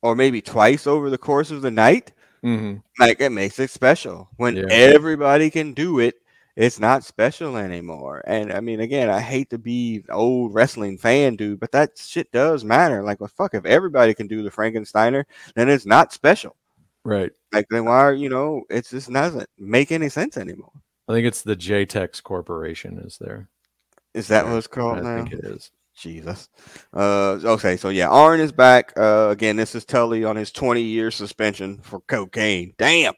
or maybe twice over the course of the night, hmm like it makes it special. When Yeah. everybody can do it, it's not special anymore. And I mean, again, I hate to be old wrestling fan, dude, but that shit does matter. Like, well, fuck, if everybody can do the Frankensteiner, then it's not special. Right. Like, then why are you know, it just doesn't make any sense anymore. I think it's the JTEX Corporation is there. Is that Yeah, what it's called I now? think it is. Jesus. Uh, okay, so yeah, Arn is back. Uh, again, this is Tully on his 20 year suspension for cocaine. Damn.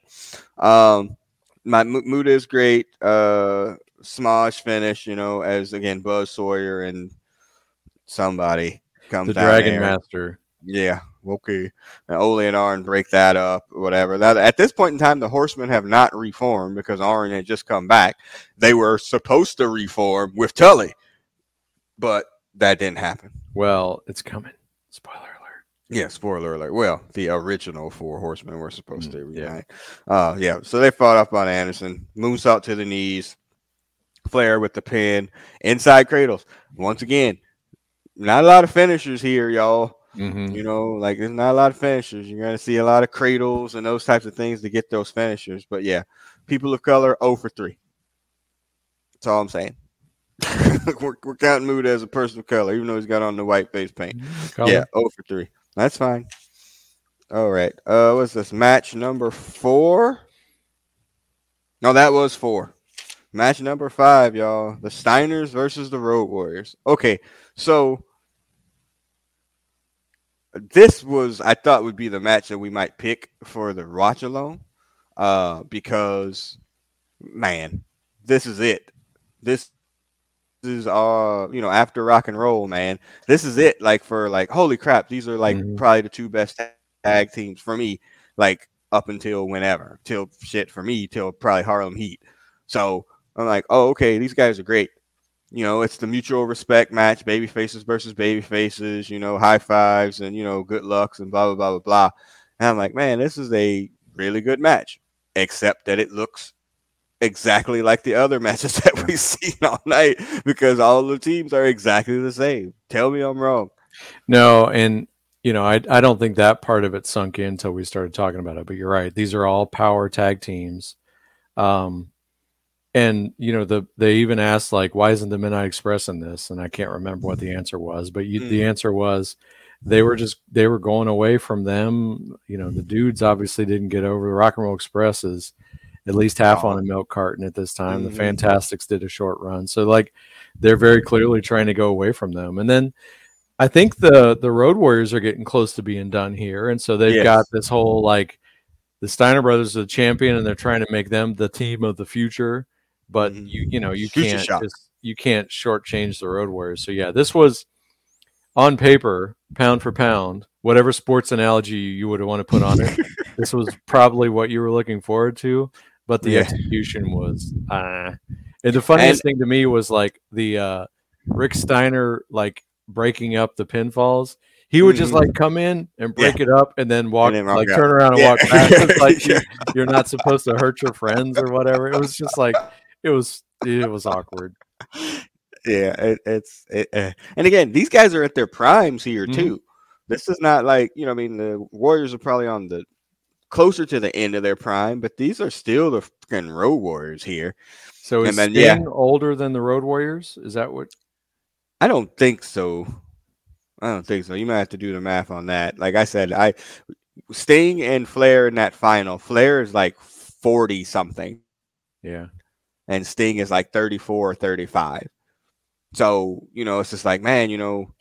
Um, my M- Muta is great. Uh, Smosh finish, you know, as again Buzz Sawyer and somebody comes The Dragon there. Master. Yeah, okay. And Ole and Arn break that up, whatever. Now, at this point in time, the Horsemen have not reformed because Arn had just come back. They were supposed to reform with Tully, but that didn't happen. Well, it's coming. Spoiler alert. Yeah, spoiler alert. Well, the original four horsemen were supposed Mm, to yeah. reunite. Uh yeah, so they fought off on Anderson, moonsault to the knees, Flair with the pin, inside cradles. Once again, not a lot of finishers here, y'all. hmm You know, like there's not a lot of finishers. You're gonna see a lot of cradles and those types of things to get those finishers. But yeah, people of color 0 for 3. That's all I'm saying. (laughs) we're, we're counting Muta as a person of color, even though he's got on the white face paint. Yeah, 0 for 3. That's fine. All right. Uh what's this? Match number four. No, that was four. Match number five, y'all. The Steiners versus the Road Warriors. Okay, so this was I thought would be the match that we might pick for the watch alone. Uh because man, this is it. This is uh you know after rock and roll man. This is it like for like holy crap these are like Mhm. probably the two best tag teams for me like up until whenever till shit for me till probably harlem heat. So i'm like oh okay these guys are great. You know it's the mutual respect match baby faces versus baby faces you know high fives and you know good lucks and blah blah blah blah blah. And i'm like man this is a really good match except that it looks exactly like the other matches (laughs) that we've seen all night because all the teams are exactly the same. Tell me I'm wrong. No, and you know, I I don't think that part of it sunk in until we started talking about it. But you're right; these are all power tag teams. Um, and you know, the they even asked like, "Why isn't the Midnight Express in this?" And I can't remember what the answer was, but you, the answer was they were just they were going away from them. You know, the dudes obviously didn't get over. The Rock and Roll Express is at least half on a milk carton at this time. Mhm. The Fantastics did a short run, so like they're very clearly trying to go away from them. And then I think the the Road Warriors are getting close to being done here, and so they've Yes. got this whole like the Steiner brothers are the champion, and they're trying to make them the team of the future. But Mhm. you you know you Future can't shock. just, you can't shortchange the Road Warriors. So yeah, this was on paper, pound for pound, whatever sports analogy you would want to put on it. (laughs) this was probably what you were looking forward to, but the Yeah. execution was uh and the funniest thing to me was like the uh Rick Steiner like breaking up the pinfalls. He would just Mhm. like come in and break it up and then walk then like out. turn around and Yeah. walk back. Like (laughs) Yeah. you, you're not supposed to hurt your friends or whatever. It was just like it was it was awkward. Yeah, it, it's it, uh, and again, these guys are at their primes here Mhm. too. This is not like you know, I mean, the Warriors are probably on the closer to the end of their prime, but these are still the fucking Road Warriors here. So is then, Sting yeah. older than the Road Warriors? Is that what I don't think so. I don't think so. You might have to do the math on that. Like I said, I Sting and Flair in that final. Flair is like 40 something. Yeah. And Sting is like 34 or 35. So, you know, it's just like, man, you know,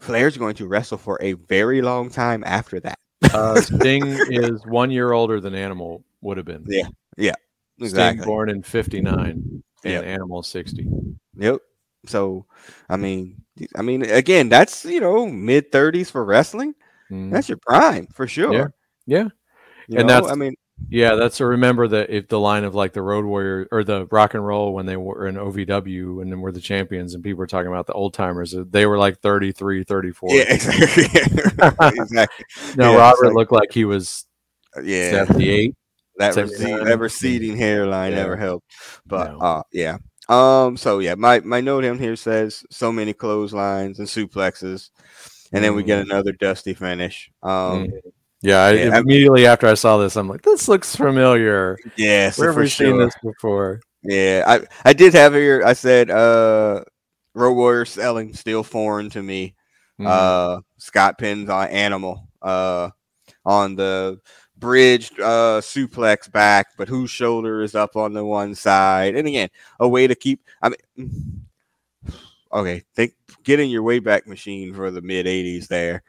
Flair's going to wrestle for a very long time after that. Uh, Sting is one year older than Animal would have been. Yeah. Yeah. Exactly. Sting born in 59 and Yep. Animal 60. Yep. So, I mean, I mean, again, that's you know mid thirties for wrestling. Mhm. That's your prime for sure. Yeah. Yeah. And know, that's- I mean, Yeah, that's a remember that if the line of like the Road Warrior or the Rock and Roll when they were in OVW and then were the champions and people were talking about the old timers, uh, they were like 33, 34. yeah, (laughs) exactly. exactly. (laughs) No, Yeah, Robert like- looked like he was Yeah, 78. (laughs) that, receding, that receding hairline Yeah. never helped. But No. uh, yeah. Um. So yeah, my my note down here says so many clotheslines and suplexes, and then we get Mm. another dusty finish. Um. Mm. Yeah, I, Yeah, immediately after I saw this, I'm like, this looks familiar. Yeah, Where have we seen this before? Yeah, I I did have here. I said, uh, Road Warrior selling still foreign to me. Mhm. Uh, Scott pins on Animal. Uh, on the bridge uh suplex back, but whose shoulder is up on the one side? And again, a way to keep. I mean, (sighs) okay, think getting your way back machine for the mid '80s. There,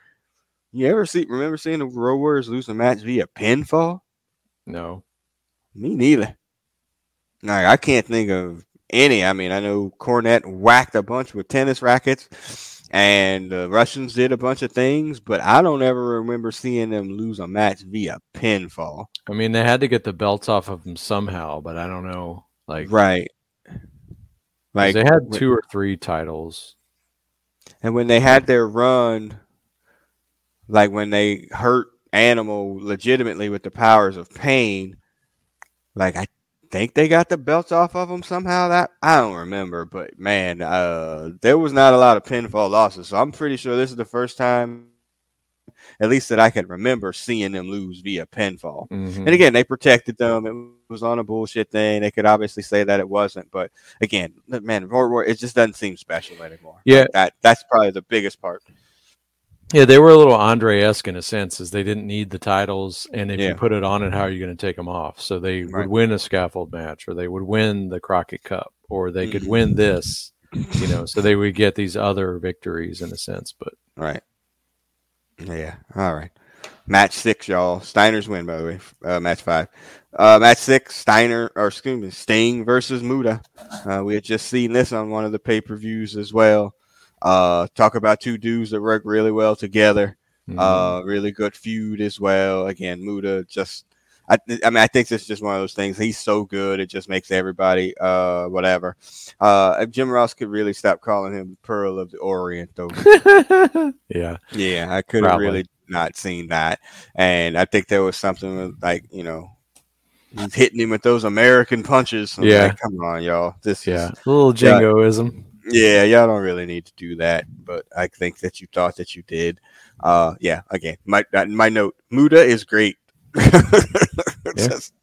you ever see? Remember seeing the Road Warriors lose a match via pinfall? no. Me neither. Like I can't think of any. I mean, I know Cornette whacked a bunch with tennis rackets, and the Russians did a bunch of things, but I don't ever remember seeing them lose a match via pinfall. I mean, they had to get the belts off of them somehow, but I don't know. Like, right. Like they had two or three titles. and when they had their run, like when they hurt Animal legitimately with the powers of pain, like I think they got the belts off of them somehow. That I don't remember, but man, uh, there was not a lot of pinfall losses. So I'm pretty sure this is the first time, at least that I can remember, seeing them lose via pinfall. Mhm. And again, they protected them. It was on a bullshit thing. They could obviously say that it wasn't, but again, man, Roar, it just doesn't seem special anymore. Yeah. That that's probably the biggest part. Yeah, they were a little Andre esque in a sense, as they didn't need the titles, and if Yeah. you put it on, it, how are you going to take them off? So they Right. would win a scaffold match, or they would win the Crockett Cup, or they could Mhm. win this, you know. So they would get these other victories in a sense. But Right. Yeah. All right. Match six, y'all. Steiner's win, by the way. Uh, match five. Uh, match six, Steiner, or excuse me, Sting versus Muta. Uh, we had just seen this on one of the pay per views as well. Uh, talk about two dudes that work really well together. mm, Uh, really good feud as well. Again, Muta just. I, I mean, I think this is just one of those things. He's so good, it just makes everybody uh whatever. Uh, if Jim Ross could really stop calling him Pearl of the Orient, though. (laughs) yeah, Yeah, I could have really not seen that. And I think there was something like, you know, he's hitting him with those American punches. I'm Yeah. like, come on, y'all. This yeah, is a little jingoism. Yeah, y'all don't really need to do that, but I think that you thought that you did. Uh yeah, again, my my note, Muta is great. (laughs) Just-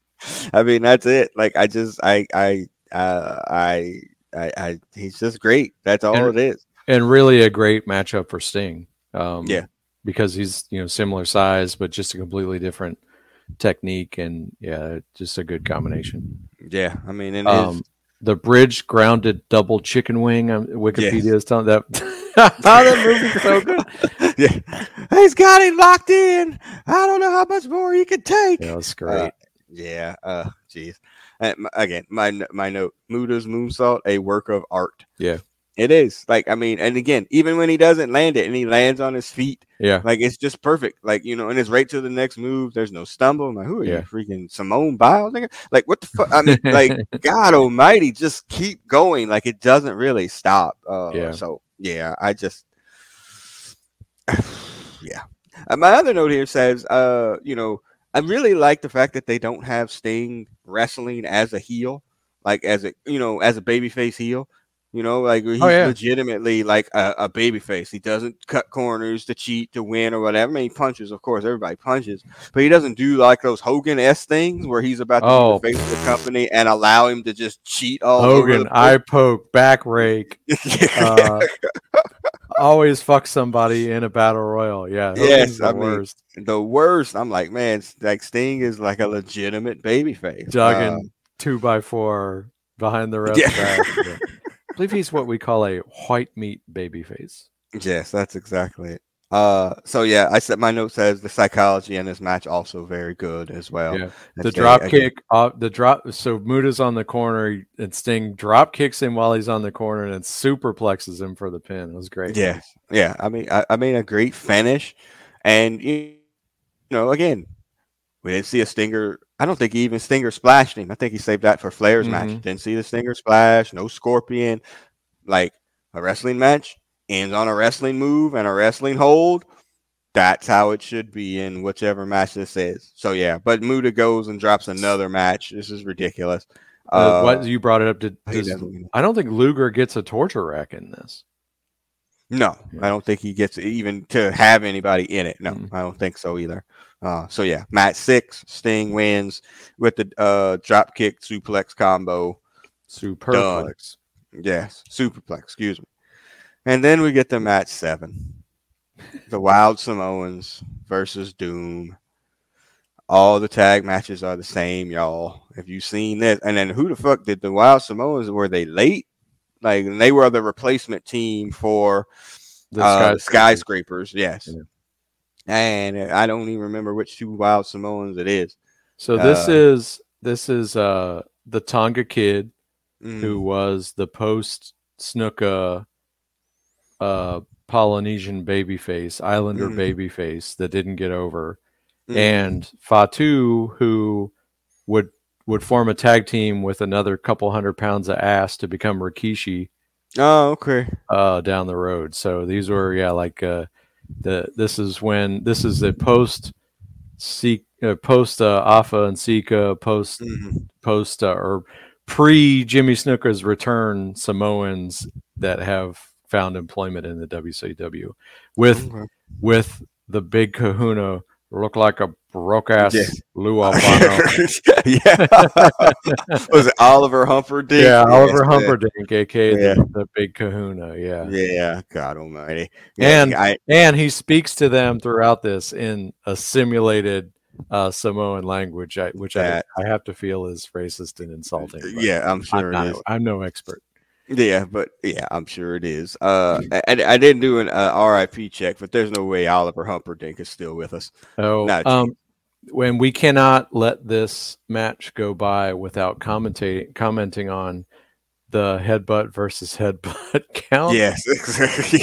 I mean, that's it. Like I just I I uh I I, I he's just great. That's all And- it is. and really a great matchup for Sting. Um, Yeah. because he's you know similar size, but just a completely different technique, and yeah, just a good combination. Yeah, I mean, and Um, the bridge grounded double chicken wing. Um, Wikipedia is telling that. (laughs) (laughs) that movie's so good. yeah, he's got it locked in. I don't know how much more he could take. Yeah, it's great. Uh, yeah. Uh, jeez. And again, my my note: Muta's moonsault, a work of art. Yeah. it is. Like, I mean, and again, even when he doesn't land it and he lands on his feet, yeah, like it's just perfect. Like, you know, and it's right to the next move. There's no stumble. I'm like, who are Yeah. you, freaking Simone Biles? Nigga? Like, what the fuck? I mean, like, (laughs) God Almighty, just keep going. Like, it doesn't really stop. Uh, Yeah. So yeah, I just, (sighs) yeah. Uh, my other note here says, uh, you know, I really like the fact that they don't have Sting wrestling as a heel, like as a you know as a babyface heel. You know, like he's Oh, yeah. legitimately like a, a babyface. He doesn't cut corners to cheat to win or whatever. I mean, he punches, of course, everybody punches, but he doesn't do like those Hogan s things where he's about to Oh. face the company and allow him to just cheat all over Hogan, eye poke, back rake. (laughs) Uh, always fuck somebody in a battle royal. Yeah. Yes, the I worst. Mean, the worst. I'm like, man, like Sting is like a legitimate baby face. Jogging um, two by four behind the rest. (laughs) Yeah. Believe he's what we call a white meat baby face. Yes, that's exactly it. Uh, so yeah, I said my note says the psychology in this match also very good as well. Yeah. The drop kick, uh, the drop. So Muta's on the corner and Sting drop kicks him while he's on the corner and superplexes him for the pin. It was great. Yeah, yeah. I mean, I, I mean a great finish, and you know, again, we didn't see a Stinger. I don't think he even Stinger splashed him. I think he saved that for Flair's mm-hmm. match. Didn't see the Stinger splash. No Scorpion. Like a wrestling match ends on a wrestling move and a wrestling hold, that's how it should be in whichever match this is. So yeah, but Muta goes and drops another match. This is ridiculous. Uh, uh, what you brought it up to? Does, I don't think Luger gets a torture rack in this. No. I don't think he gets even to have anybody in it. No, mm-hmm. I don't think so either. Uh, so yeah, match six, Sting wins with the uh, drop kick suplex combo. Superplex. Done. Yes, superplex. Excuse me. And then we get to match seven the Wild Samoans versus Doom. All the tag matches are the same, y'all. If you've seen this, and then who the fuck did the Wild Samoans? Were they late? Like they were the replacement team for the uh, skyscrapers. Yes. Yeah. And I don't even remember which two Wild Samoans it is. So this uh, is this is uh the Tonga kid mm. who was the post Snuka uh, Polynesian babyface, Islander mm. babyface that didn't get over, mm. and Fatu who would would form a tag team with another couple hundred pounds of ass to become Rikishi. Oh, okay. Uh, down the road. So these were yeah, like uh, the this is when this is the post seek uh, post uh, Afa and Sika post mm-hmm. post uh, or pre Jimmy Snuka's return Samoans that have found employment in the WCW with okay. with the big kahuna look like a broke ass yeah. Lou (laughs) Albano. yeah. (laughs) Was it Oliver Humperdink? Yeah, Oliver Humperdink, aka yeah. the, the, big kahuna. Yeah. Yeah, God almighty. Yeah, and I, and he speaks to them throughout this in a simulated uh, Samoan language, I, which that, I, I have to feel is racist and insulting. Yeah, I'm sure I'm, not, I'm no expert. Yeah, but yeah, I'm sure it is. Uh, I, I didn't do an uh, RIP check, but there's no way Oliver Humperdink is still with us. Oh, um, when we cannot let this match go by without commentating commenting on the headbutt versus headbutt (laughs) count. Yes, (laughs) exactly.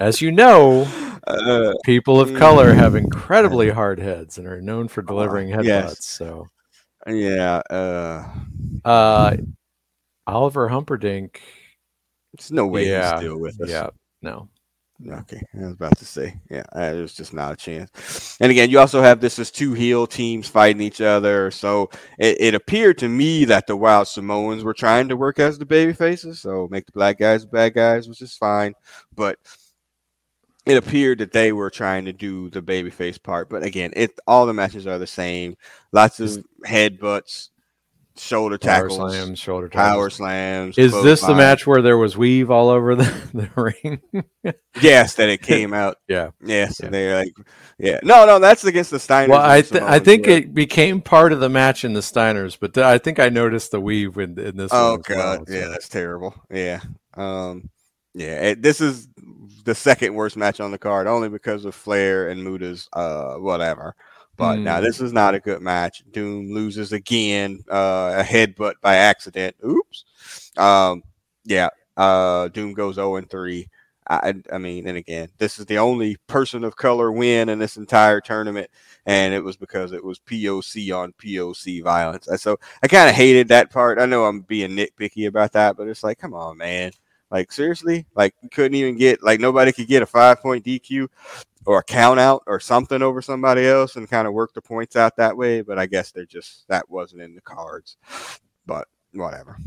As you know, (laughs) uh, people of color have mm. incredibly hard heads and are known for delivering headbutts. Yes. So, yeah. Uh, uh, Oliver Humperdink. There's no way yeah, he's still with us. Yeah, no. Okay, I was about to say, yeah, there's just not a chance. And again, you also have this as two heel teams fighting each other. So it, it appeared to me that the Wild Samoans were trying to work as the baby faces, so make the black guys the bad guys, which is fine. But it appeared that they were trying to do the babyface part. But again, it all the matches are the same. Lots of headbutts, shoulder tackles, power slams, shoulder tackles. power slams. Is this the match where there was weave all over the, (laughs) the ring? yes, that it came out. (laughs) yeah. Yes, yeah. they like, yeah. No, no, that's against the Steiners. Well, I th- I think it became part of the match in the Steiners, but th- I think I noticed the weave in, in this. Oh god, well, so. yeah, that's terrible. Yeah, um, yeah. It, this is the second worst match on the card, only because of Flair and Muta's uh whatever. But mm. now this is not a good match. Doom loses again, uh, a headbutt by accident. Oops. Um, yeah. Uh, Doom goes 0 and 3. I, I mean, and again, this is the only person of color win in this entire tournament, and it was because it was POC on POC violence. And so I kind of hated that part. I know I'm being nitpicky about that, but it's like, come on, man. Like seriously, like couldn't even get like nobody could get a five point DQ or a count out or something over somebody else and kind of work the points out that way. But I guess they're just that wasn't in the cards. But whatever.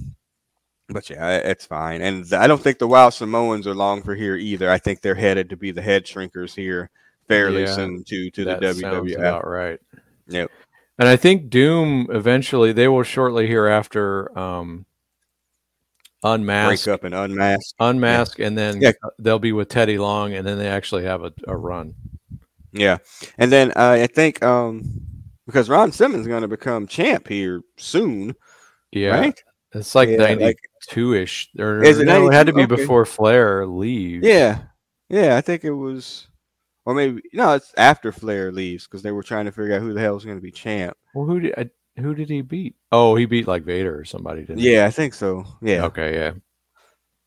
But yeah, it's fine. And I don't think the Wild Samoans are long for here either. I think they're headed to be the head shrinkers here fairly yeah, soon to to the WWF. About right. Yep. And I think Doom eventually they will shortly hereafter um unmask, break up and unmask, unmask, and then Yeah. they'll be with Teddy Long, and then they actually have a, a run. yeah. And then uh, I think um, because Ron Simmons is going to become champ here soon, Yeah, right? it's like Yeah, ninety two ish. Or Is it no, it had to be Okay. before Flair leaves. Yeah, yeah. I think it was, or maybe no, it's after Flair leaves because they were trying to figure out who the hell was going to be champ. Well, who did I, who did he beat? Oh, he beat like Vader or somebody, didn't he? Yeah, I think so. Yeah. Okay, yeah.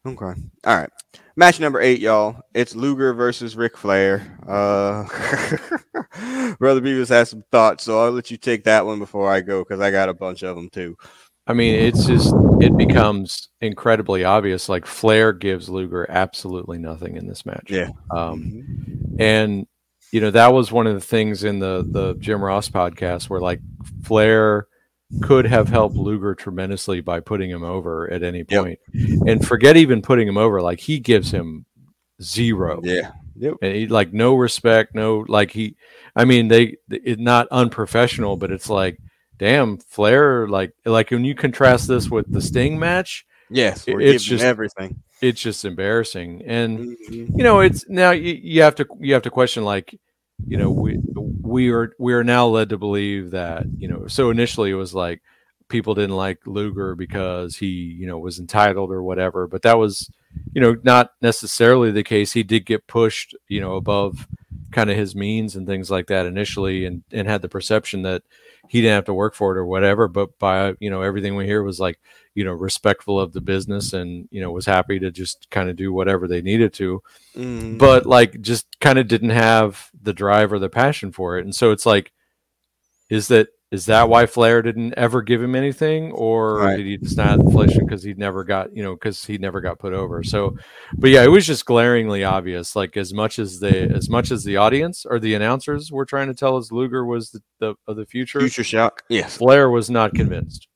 Okay. All right. Match number eight, y'all. It's Luger versus Ric Flair. Uh, (laughs) Brother Beavis has some thoughts, so I'll let you take that one before I go because I got a bunch of them too. I mean, it's just it becomes incredibly obvious. Like Flair gives Luger absolutely nothing in this match. Yeah. Um, Mhm. and you know that was one of the things in the the Jim Ross podcast where like Flair could have helped Luger tremendously by putting him over at any Yep. point. And forget even putting him over, like he gives him zero. Yeah. Yep. And he, like no respect, no like he I mean they it's not unprofessional, but it's like damn Flair like like when you contrast this with the Sting match, Yes. It- it's just- everything. it's just embarrassing. And Mhm. you know it's now you, you have to you have to question like you know we we are we are now led to believe that you know so initially it was like people didn't like Luger because he you know was entitled or whatever but that was you know not necessarily the case. He did get pushed you know above kind of his means and things like that initially and and had the perception that he didn't have to work for it or whatever but by you know everything we hear was like you know respectful of the business and you know was happy to just kind of do whatever they needed to Mhm. but like just kind of didn't have the drive or the passion for it and so it's like is that is that why flair didn't ever give him anything or Right. did he just not inflation because he never got you know because he never got put over so but yeah it was just glaringly obvious like as much as the as much as the audience or the announcers were trying to tell us luger was the, the of the future future shock. Yes. flair was not convinced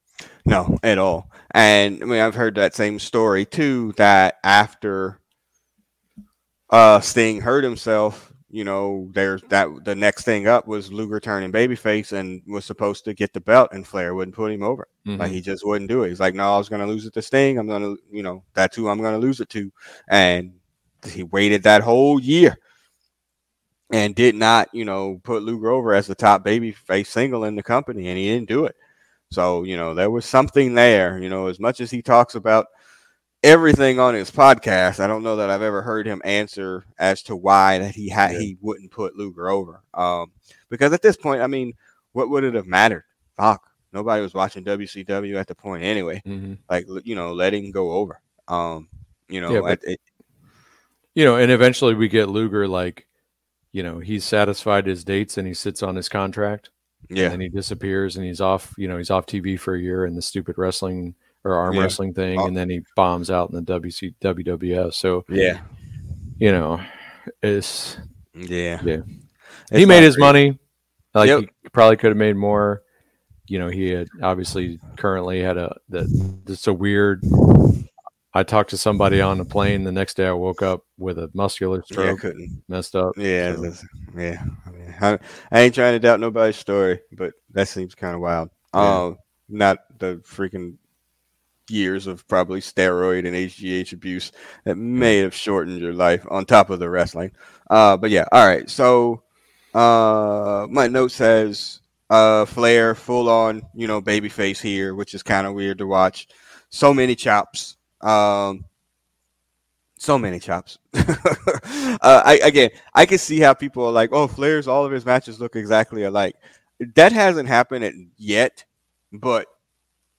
No, at all. And I mean, I've heard that same story too. That after uh Sting hurt himself, you know, there's that the next thing up was Luger turning babyface and was supposed to get the belt, and Flair wouldn't put him over. Like Mhm. he just wouldn't do it. He's like, no, I was gonna lose it to Sting. I'm gonna, you know, that's who I'm gonna lose it to. And he waited that whole year and did not, you know, put Luger over as the top babyface single in the company, and he didn't do it. So, you know, there was something there, you know, as much as he talks about everything on his podcast, I don't know that I've ever heard him answer as to why that he had Yeah. he wouldn't put Luger over. Um, because at this point, I mean, what would it have mattered? Fuck. Nobody was watching WCW at the point anyway. Mhm. Like you know, letting go over. Um, you know, Yeah, but- it- you know, and eventually we get Luger like, you know, he's satisfied his dates and he sits on his contract. yeah, And he disappears and he's off, you know, he's off TV for a year and the stupid wrestling or arm Yeah. wrestling thing, Oh. and then he bombs out in the WC WWF. So, yeah, you know, it's yeah. Yeah. It's he made his great. money. Like Yep. he probably could have made more. You know, he had obviously currently had a that it's a weird I talked to somebody on the plane the next day I woke up with a muscular Yeah, stroke, couldn't. messed up. Yeah, So- yeah. I, mean, I, I ain't trying to doubt nobody's story, but that seems kind of wild. Yeah. Um, not the freaking years of probably steroid and HGH abuse that may have shortened your life on top of the wrestling. Uh, but yeah, all right. So, uh, my note says, uh, Flair full on, you know, baby face here, which is kind of weird to watch. So many chops. Um, so many chops. (laughs) uh, I again, I can see how people are like, "Oh, Flair's all of his matches look exactly alike." That hasn't happened yet, but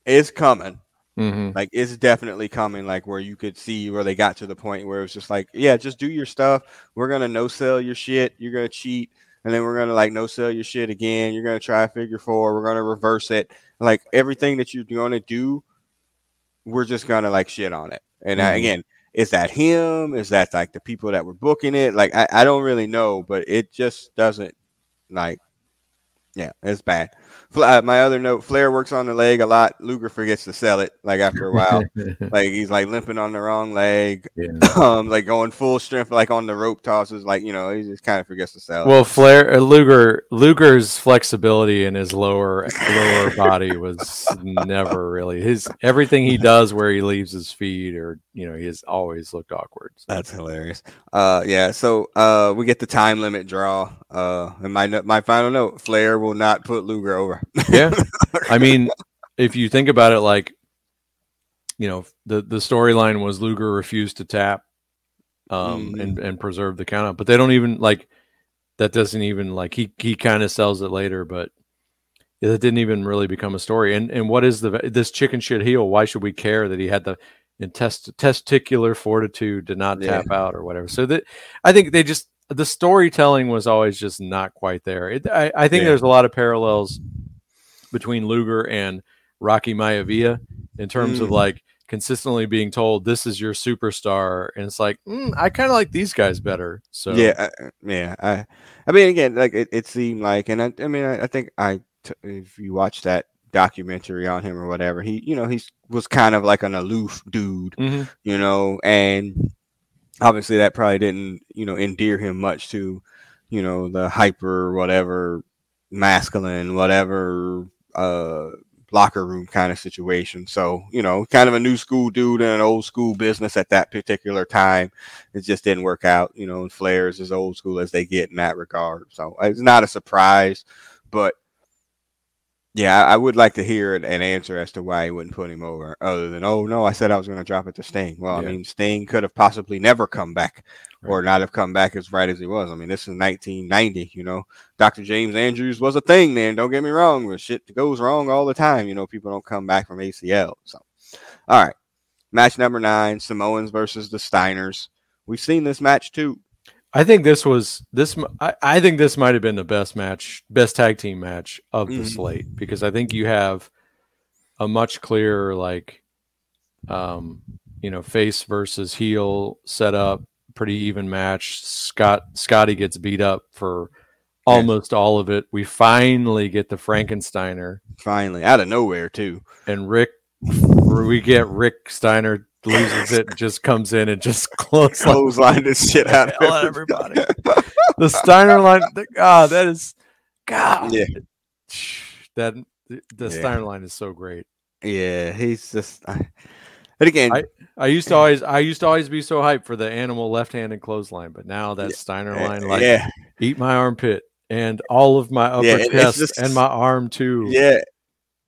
it's coming. Mhm. Like it's definitely coming. Like where you could see where they got to the point where it's just like, "Yeah, just do your stuff. We're gonna no sell your shit. You're gonna cheat, and then we're gonna like no sell your shit again. You're gonna try figure four. We're gonna reverse it. Like everything that you're gonna do, we're just gonna like shit on it." And I, Mhm. again, is that him? Is that like the people that were booking it? Like I, I don't really know, but it just doesn't like yeah, it's bad. Uh, my other note: Flair works on the leg a lot. Luger forgets to sell it. Like after a while, (laughs) like he's like limping on the wrong leg, yeah. (laughs) um, like going full strength, like on the rope tosses. Like you know, he just kind of forgets to sell. It. Well, Flair, uh, Luger, Luger's flexibility in his lower lower (laughs) body was never really his. Everything he does where he leaves his feet, or you know, he has always looked awkward. So. That's hilarious. Uh, yeah. So uh, we get the time limit draw. Uh, and my my final note: Flair will not put Luger over. (laughs) yeah, I mean, if you think about it, like you know, the the storyline was Luger refused to tap, um, mm-hmm. and and preserve the count but they don't even like that. Doesn't even like he he kind of sells it later, but it didn't even really become a story. And and what is the this chicken shit heel? Why should we care that he had the intest, testicular fortitude to not yeah. tap out or whatever? So that I think they just the storytelling was always just not quite there. It, I, I, think yeah. there's a lot of parallels between Luger and Rocky Maivia in terms mm. of like consistently being told this is your superstar, and it's like mm, I kind of like these guys better. So yeah, I, yeah. I, I mean, again, like it, it seemed like, and I, I mean, I, I think I, t- if you watch that documentary on him or whatever, he, you know, he was kind of like an aloof dude, mm-hmm. you know, and obviously that probably didn't you know endear him much to you know the hyper whatever masculine whatever uh locker room kind of situation so you know kind of a new school dude in an old school business at that particular time it just didn't work out you know and flair is as old school as they get in that regard so it's not a surprise but yeah, I would like to hear an answer as to why he wouldn't put him over, other than, oh no, I said I was going to drop it to Sting. Well, yeah. I mean, Sting could have possibly never come back right. or not have come back as bright as he was. I mean, this is 1990, you know. Dr. James Andrews was a thing then, don't get me wrong, but shit goes wrong all the time. You know, people don't come back from ACL. So, all right. Match number nine Samoans versus the Steiners. We've seen this match too. I think this was this. I, I think this might have been the best match, best tag team match of the mm-hmm. slate because I think you have a much clearer like, um, you know, face versus heel setup, pretty even match. Scott Scotty gets beat up for almost all of it. We finally get the Frankensteiner. Finally, out of nowhere too. And Rick, we get Rick Steiner loses it, and just comes in and just close (laughs) clothesline this shit out of everybody. the Steiner line, God, ah, that is God. Yeah, that the yeah. Steiner line is so great. Yeah, he's just. I, but again, I, I used to always I used to always be so hyped for the animal left-handed clothesline, but now that yeah, Steiner eh, line, like, yeah. eat my armpit and all of my upper yeah, chest just, and my arm too. Yeah,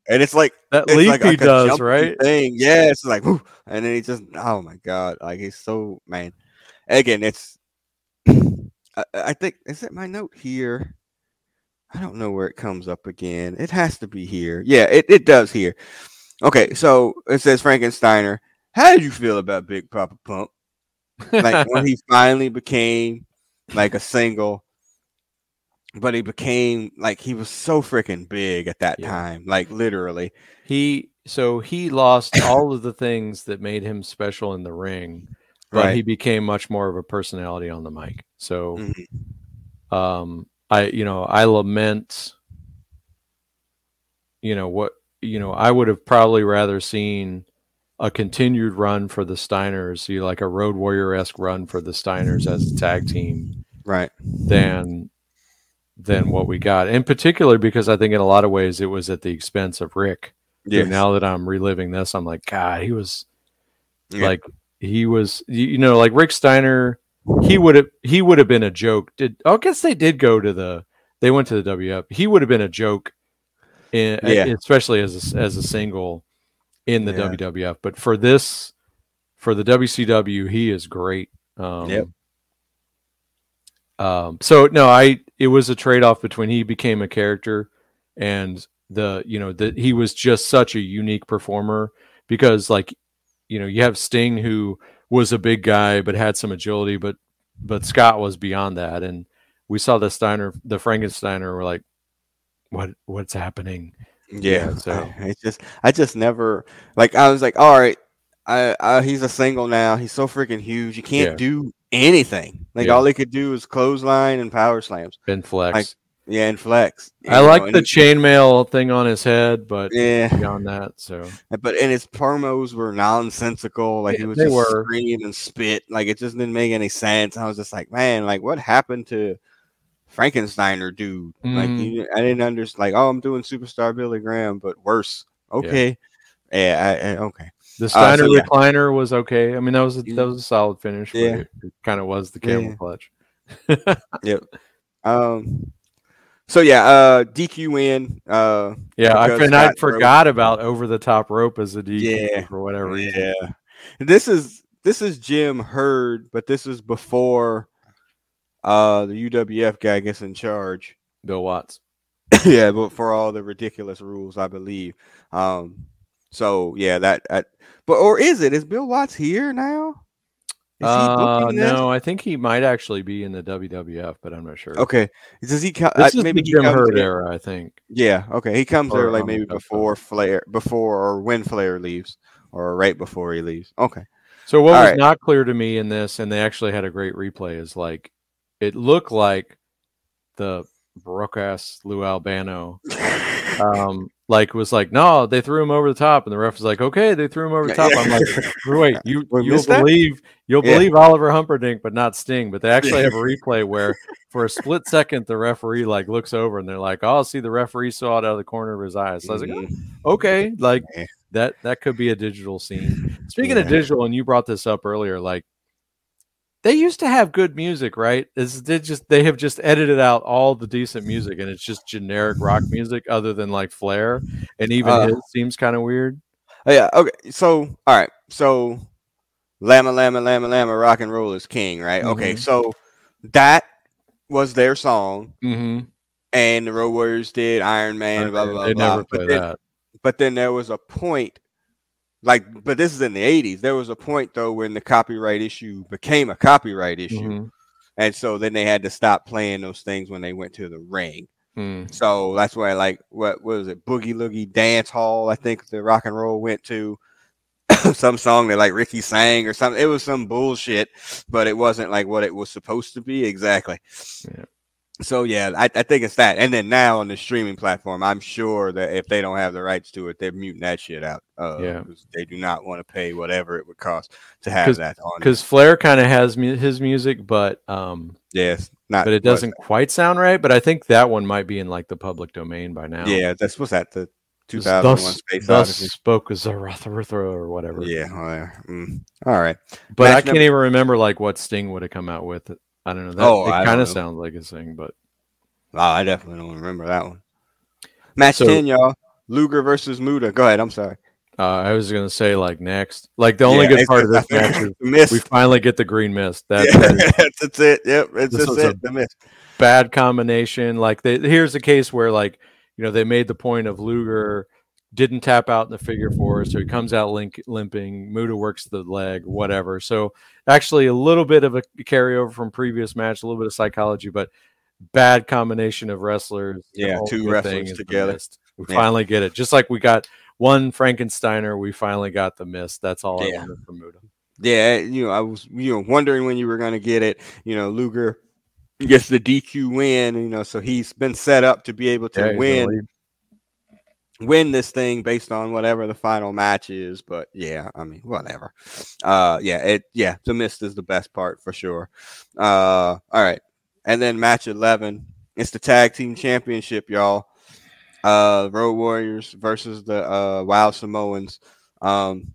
and it's like that leap like he does, right? Thing, yeah. It's like, whoo, and then he just, oh my god, like he's so man. Again, it's. (clears throat) I, I think is it my note here. I don't know where it comes up again. It has to be here. Yeah, it, it does here. Okay, so it says Frankensteiner. How did you feel about Big Papa Pump? Like (laughs) when he finally became like a single but he became like he was so freaking big at that yeah. time, like literally. He so he lost all of the things that made him special in the ring, but right. he became much more of a personality on the mic. So, mm-hmm. um, I you know I lament, you know what you know I would have probably rather seen a continued run for the Steiners, you know, like a Road Warrior esque run for the Steiners as a tag team, right? Than than what we got. In particular, because I think in a lot of ways it was at the expense of Rick. Yeah. Now that I'm reliving this, I'm like, God, he was yeah. like he was you know, like Rick Steiner, he would have he would have been a joke. Did I guess they did go to the they went to the WF. He would have been a joke in, yeah. especially as a, as a single in the yeah. WWF. But for this for the WCW, he is great. Um, yep. Um, so no, I it was a trade off between he became a character and the you know that he was just such a unique performer because like you know you have Sting who was a big guy but had some agility but but Scott was beyond that and we saw the Steiner the Frankensteiner were like what what's happening yeah, yeah so I, I just I just never like I was like all right I, I, he's a single now. He's so freaking huge. You can't yeah. do anything. Like yeah. all he could do is clothesline and power slams. Ben flex. Like Yeah, and flex. I you like the chainmail thing on his head, but Yeah, beyond that, so but and his promos were nonsensical. Like Yeah, he was just were. scream and spit. Like it just didn't make any sense. I was just like, man, like what happened to Frankensteiner dude? Like Mhm. you, I didn't understand. Like, oh, I'm doing Superstar Billy Graham, but worse. Okay, yeah, I, I, okay. the Steiner Uh, so yeah. recliner was okay. I mean, that was a, that was a solid finish. Yeah. Yeah, it, it kind of was the Yeah. camel clutch. (laughs) Yep. Um. So yeah, uh, DQ win. Uh, Yeah, I, and I forgot about over the top rope as a DQ Yeah. for whatever reason. yeah. This is this is Jim Herd, but this is before uh the UWF guy gets in charge. (laughs) Bill Watts. yeah, but for all the ridiculous rules, I believe. Um. So yeah, that. that but or is it? Is Bill Watts here now? Is Uh, no, I think he might actually be in the WWF, but I'm not sure. Okay. Does he? co- This uh, is maybe the Jim Herd era, I think. Yeah. Okay. He comes there like maybe before Flair, before or when Flair leaves, or right before he leaves. Okay. So what All was right. not clear to me in this, and they actually had a great replay, is like it looked like the broke ass Lou Albano, um, like was like, no, they threw him over the top, and the ref was like, okay, they threw him over the top. I'm like, wait, you (laughs) you'll believe you'll Yeah. believe Oliver Humperdink, but not Sting. But they (laughs) actually have a replay where for a split second the referee like looks over and they're like, oh, see, the referee saw it out of the corner of his eye. So I was like, Mhm. okay, like that that could be a digital scene. Speaking of digital, and you brought this up earlier, like they used to have good music, right? Is they just they have just edited out all the decent music and it's just generic rock music other than like Flair. And even Uh, his seems kind of weird. Oh, yeah. Okay. So, all right. So, Lama, Lama, Lama, Lama, rock and roll is king, right? Okay. Mhm. So, that was their song, Mm-hmm. and the Road Warriors did Iron Man, blah, blah, blah. they blah. never play But, then, that. but then there was a point, like, but this is in the 80s. There was a point, though, when the copyright issue became a copyright issue. Mhm. And so then they had to stop playing those things when they went to the ring. Mm. So that's why, like, what, what was it? Boogie Loogie Dance Hall, I think the rock and roll went to. (coughs) some song that like Ricky sang or something. It was some bullshit, but it wasn't like what it was supposed to be exactly. Yeah. So yeah, I, I think it's that. And then now on the streaming platform, I'm sure that if they don't have the rights to it, they're muting that shit out. Uh, Yeah. they do not want to pay whatever it would cost to have that on. Because Flair kind of has mu- his music, but um, yes, not. but it doesn't quite sound right. But I think that one might be in like the public domain by now. Yeah, that's what's that the Thus- 2001 thus, Space thus Odyssey. spoke Zarathustra or whatever. Yeah, well, yeah, mm. all right. But Match I can't number- even remember like what Sting would have come out with. I don't know. That, Oh, it kind of sounds like a Sting, but Wow, I definitely don't remember that one. Match So- 10, y'all. Luger versus Muta. Go ahead. I'm sorry. uh, I was gonna say like next. Like the only Yeah, good part of this match is (laughs) we finally get the green mist. That, Yeah, is (laughs) that's it. Yep, it's This just it. The miss. bad combination. Like they, here's a case where like you know they made the point of Luger didn't tap out in the figure four, so he comes out link, limping. Muta works the leg, whatever. So actually, a little bit of a carryover from previous match, a little bit of psychology, but bad combination of wrestlers. Yeah, two wrestlers together. We Yeah. finally get it. Just like we got one Frankensteiner, we finally got the mist. That's all Yeah. I wanted from Muta. Yeah, you know, I was you know wondering when you were going to get it. You know, Luger gets the DQ win. You know, so he's been set up to be able to Yeah, he's in the win. Win this thing based on whatever the final match is. But yeah, I mean, whatever. Uh, yeah, it yeah, the mist is the best part for sure. Uh, all right, and then match eleven. It's the tag team championship, y'all. Uh, Road Warriors versus the uh Wild Samoans. Um,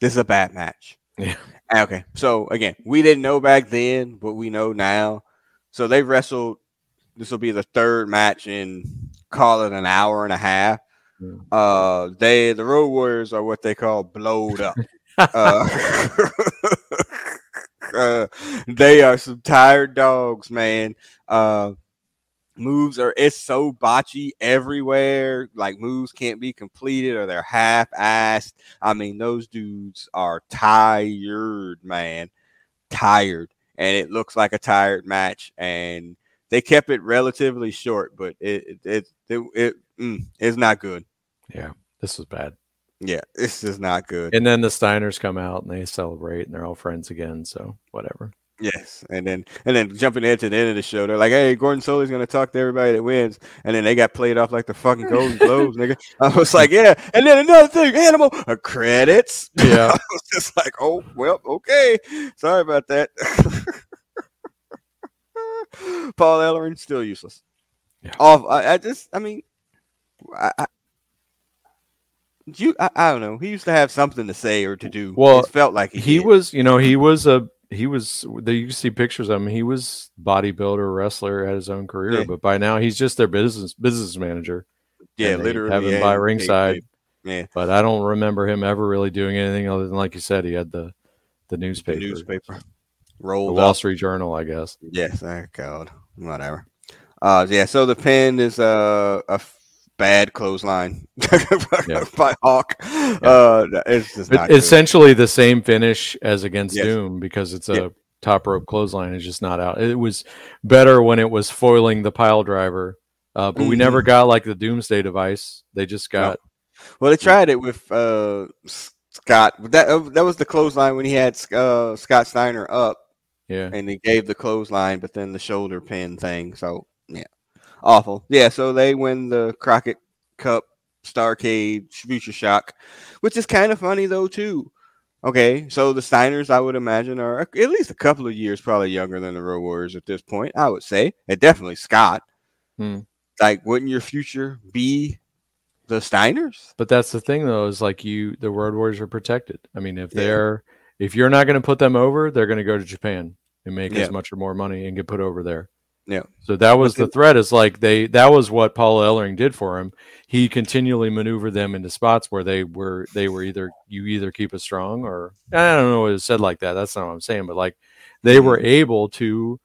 this is a bad match. Yeah. Okay, so again, we didn't know back then, but we know now. So they wrestled. This will be the third match in call it an hour and a half. Mm. Uh, they the Road Warriors are what they call blowed up. (laughs) uh, (laughs) uh, they are some tired dogs, man. Uh, moves are it's so botchy everywhere. Like moves can't be completed or they're half-assed. I mean, those dudes are tired, man. Tired, and it looks like a tired match. And they kept it relatively short, but it it it it, mm, it's not good. Yeah, this was bad. Yeah, this is not good. And then the Steiners come out and they celebrate and they're all friends again. So whatever. Yes, and then and then jumping ahead to the end of the show, they're like, "Hey, Gordon Solie's gonna talk to everybody that wins," and then they got played off like the fucking Golden Globes, nigga. (laughs) I was like, "Yeah," and then another thing, Animal uh, credits. (laughs) Yeah, I was just like, "Oh, well, okay, sorry about that." (laughs) (laughs) Paul Ellering still useless. Yeah. Off. I, I just, I mean, I, I you, I, I don't know. He used to have something to say or to do. Well, it felt like he, he was, you know, he was a he was. There you can see pictures of him. He was bodybuilder, wrestler, had his own career, Yeah. but by now he's just their business business manager. yeah, literally have him yeah, by ringside. Yeah, But I don't remember him ever really doing anything other than, like you said, he had the the the newspaper, newspaper the rolled Wall up. Street Journal, I guess. Yes, thank God. Whatever. Uh, yeah. So the pin is uh, a bad clothesline (laughs) Yeah. by Hawk. Uh, it's just not But good. essentially the same finish as against Yes. Doom because it's a Yeah. top rope clothesline is just not out. It was better when it was foiling the pile driver, uh, but we Mhm. never got like the Doomsday device. They just got Well, they tried it with uh, Scott. That that was the clothesline when he had uh, Scott Steiner up, yeah. and he gave the clothesline, but then the shoulder pin thing. So yeah, awful. Yeah. So they win the Crockett Cup Starrcade Future Shock, which is kind of funny though too. Okay, so the Steiners, I would imagine, are at least a couple of years probably younger than the Road Warriors at this point. I would say, and definitely Scott. Hmm. Like, wouldn't your future be the Steiners? But that's the thing though, is like you the Road Warriors are protected. I mean, if Yeah. they're if you're not going to put them over, they're going to go to Japan and make Yeah. as much or more money and get put over there. Yeah. So that was the threat. Is like they that was what Paul Ellering did for him. He continually maneuvered them into spots where they were they were either you either keep us strong or I don't know what it said like that. That's not what I'm saying, but like they were able to,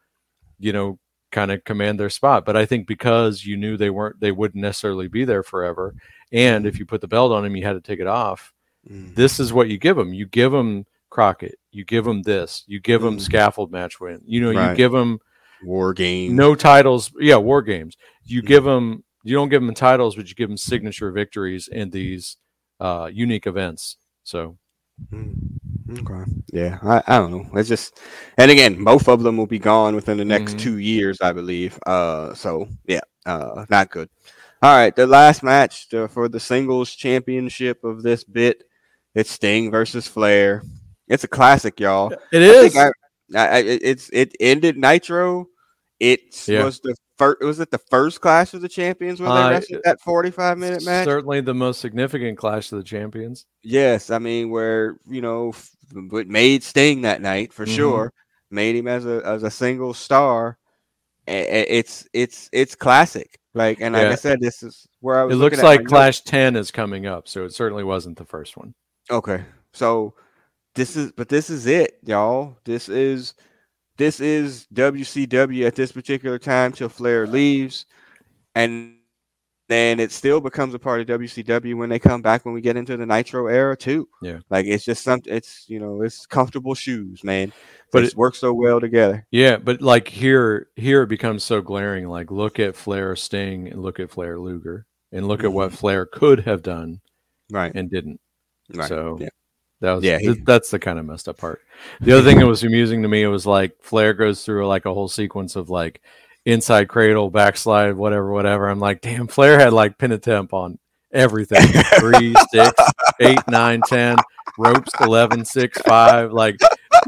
you know, kind of command their spot. But I think because you knew they weren't they wouldn't necessarily be there forever, and if you put the belt on him, you had to take it off. Mm. This is what you give them. You give them Crockett. You give them this. You give them Mm. scaffold match win. You know, you give them War game. no titles. Yeah, war games. You Mhm. give them. You don't give them titles, but you give them signature victories in these uh, unique events. So Mm, Okay. Yeah, I, I don't know. It's just, and again, both of them will be gone within the next Mhm. two years, I believe. Uh, so yeah, uh, not good. All right, the last match uh, for the singles championship of this bit, it's Sting versus Flair. It's a classic, y'all. it I I, I, I- it's it ended Nitro. It Yeah. was the first. Was it the first Clash of the Champions where they Uh, wrestled that forty-five minute match? Certainly the most significant clash of the champions. Yes, I mean where you know f- what made Sting that night for Mhm. sure, made him as a as a single star. A- a- It's it's it's classic. Like and like Yeah. I said, this is where I was. It looks at my like notes. Clash 10 is coming up, so it certainly wasn't the first one. Okay, so this is but this is it, y'all. This is this is WCW at this particular time till Flair leaves, and then it still becomes a part of WCW when they come back when we get into the Nitro era too. Yeah. like it's just something. It's you know it's comfortable shoes, man. But it works so well together. Yeah, but like here, here it becomes so glaring. Like, look at Flair Sting and look at Flair Luger, and look at what mm-hmm. Flair could have done Right. and didn't. Right. So yeah. That was Yeah, he- th- that's the kind of messed up part. The other thing that was amusing to me was like Flair goes through like a whole sequence of like inside cradle, backslide, whatever, whatever. I'm like, damn, Flair had like pin attempt on everything. Three, (laughs) six, eight, nine, ten, ropes, 11, six, five, like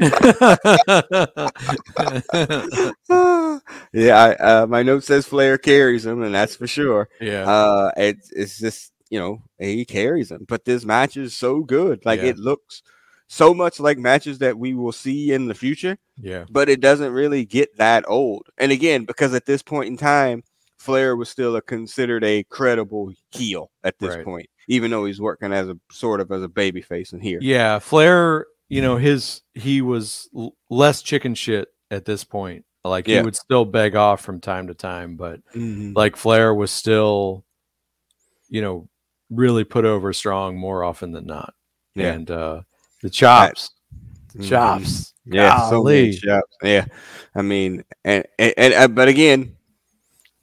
(laughs) (laughs) yeah, I, uh, my note says Flair carries him, and that's for sure. yeah. Uh, it's it's just you know he carries him, but this match is so good. Like Yeah. it looks so much like matches that we will see in the future, yeah. but it doesn't really get that old. And again, because at this point in time, Flair was still a considered a credible heel at this Right. point, even though he's working as a sort of as a baby face in here. Yeah, Flair, you know, his he was l- less chicken shit at this point. Like he would still beg off from time to time, but Mhm. like Flair was still, you know, really put over strong more often than not. Yeah. And uh the chops, Mhm. chops. Yeah, so shots. Yeah, I mean, and, and, and uh, but again,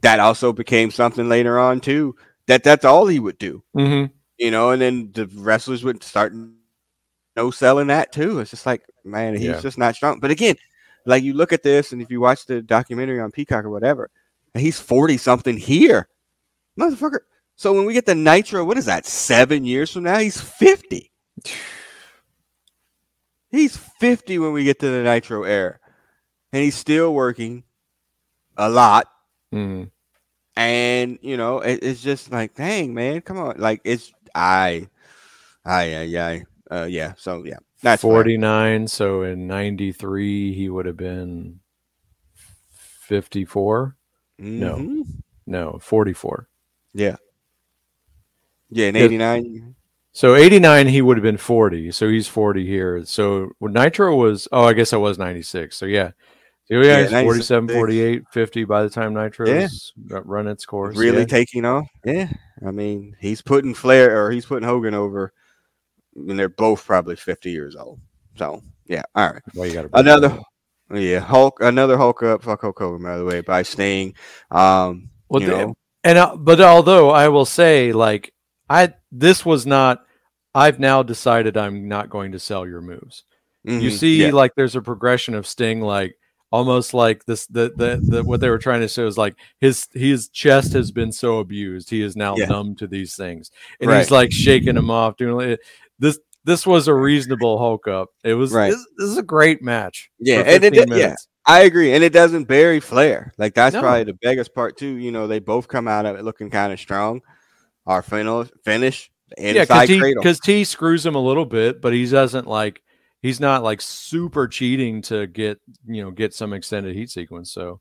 that also became something later on too. That that's all he would do, Mm-hmm. you know. And then the wrestlers would start no selling that too. It's just like, man, he's Yeah. just not strong. But again, like you look at this, and if you watch the documentary on Peacock or whatever, he's forty something here, motherfucker. So when we get the Nitro, what is that? Seven years from now, he's fifty. He's fifty when we get to the Nitro era, and he's still working a lot. Mm. And you know, it, it's just like, dang, man, come on, like it's I, I, I, I, uh, yeah. So yeah, that's fine. 49. So in 93, he would have been 54. No, Mhm. no, 44. yeah, yeah. In '89, So 89, he would have been 40. So he's 40 here. So when Nitro was, oh, I guess I was 96. So yeah. So yeah, Yeah, he's 47, 48, 50 by the time Nitro's got run its course. really yeah. taking off. Yeah, I mean, he's putting Flair or he's putting Hogan over, and they're both probably 50 years old. So yeah, all right. Well, you got Another, yeah, Hulk, another Hulk up. Fuck Hulk Hogan, by the way, by Sting. Um, Well, you know, And uh, but although I will say, like I, this was not. I've now decided I'm not going to sell your moves. You mhm, see, yeah, like there's a progression of Sting, like almost like this. The, the the what they were trying to show is like his his chest has been so abused, he is now Yeah. numb to these things, and Right. he's like shaking him off, doing like, this. This was a reasonable Hulk up. It was. Right. This, this is a great match. Yeah, and it 15 did- yeah. I agree, and it doesn't bury Flair. Like that's No. probably the biggest part too. You know, they both come out of it looking kind of strong. Our final finish, the Yeah, because because T screws him a little bit, but he doesn't like he's not like super cheating to get you know get some extended heat sequence. So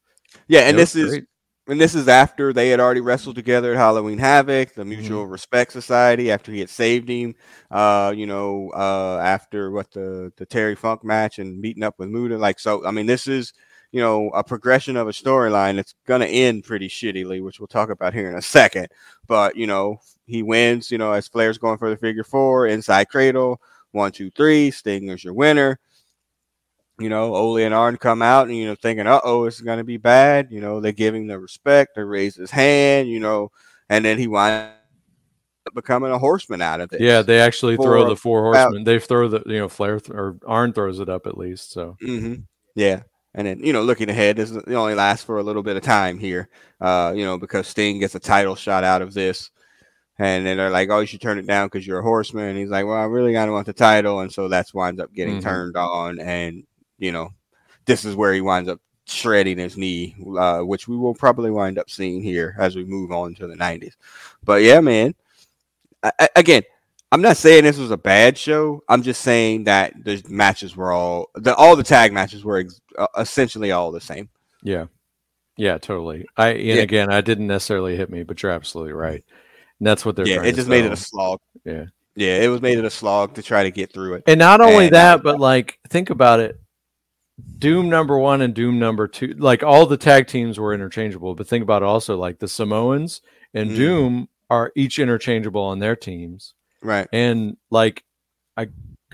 yeah, and this is great. and this is after they had already wrestled together at Halloween Havoc, the Mm-hmm. Mutual Respect Society. After he had saved him, uh, you know, uh, after what the the Terry Funk match and meeting up with Muta. Like so, I mean, this is you know a progression of a storyline that's gonna end pretty shittily, which we'll talk about here in a second. But you know, he wins. You know, as Flair's going for the figure four inside cradle. One, two, three. Stinger's your winner you know, Ole and Arn come out and, you know, thinking, uh oh, it's going to be bad. You know, they give him the respect, they raise his hand, you know, and then he winds up becoming a horseman out of it. yeah, they actually throw the four about- horsemen. They throw the you know Flair th- or Arn throws it up at least. So hmm Yeah. And then, you know, looking ahead, this is- only lasts for a little bit of time here, uh, you know, because Sting gets a title shot out of this. And then they're like, oh, you should turn it down because you're a horseman. And he's like, well, I really got to want the title. And so that's winds up getting Mhm. turned on. And, you know, this is where he winds up shredding his knee, uh, which we will probably wind up seeing here as we move on to the 90s. But yeah, man. I, I- again, I'm not saying this was a bad show. I'm just saying that the matches were all the all the tag matches were ex- uh, essentially all the same. yeah, yeah, totally. I and Yeah. again, I didn't necessarily hit me, but you're absolutely right. And that's what they're yeah, it just made it a slog. Yeah. Yeah, it was made it a slog to try to get through it. And not only And- that, but like think about it. Doom number one and Doom number two, like all the tag teams were interchangeable. But think about it also, like the Samoans and Mm. Doom are each interchangeable on their teams, Right. and like I,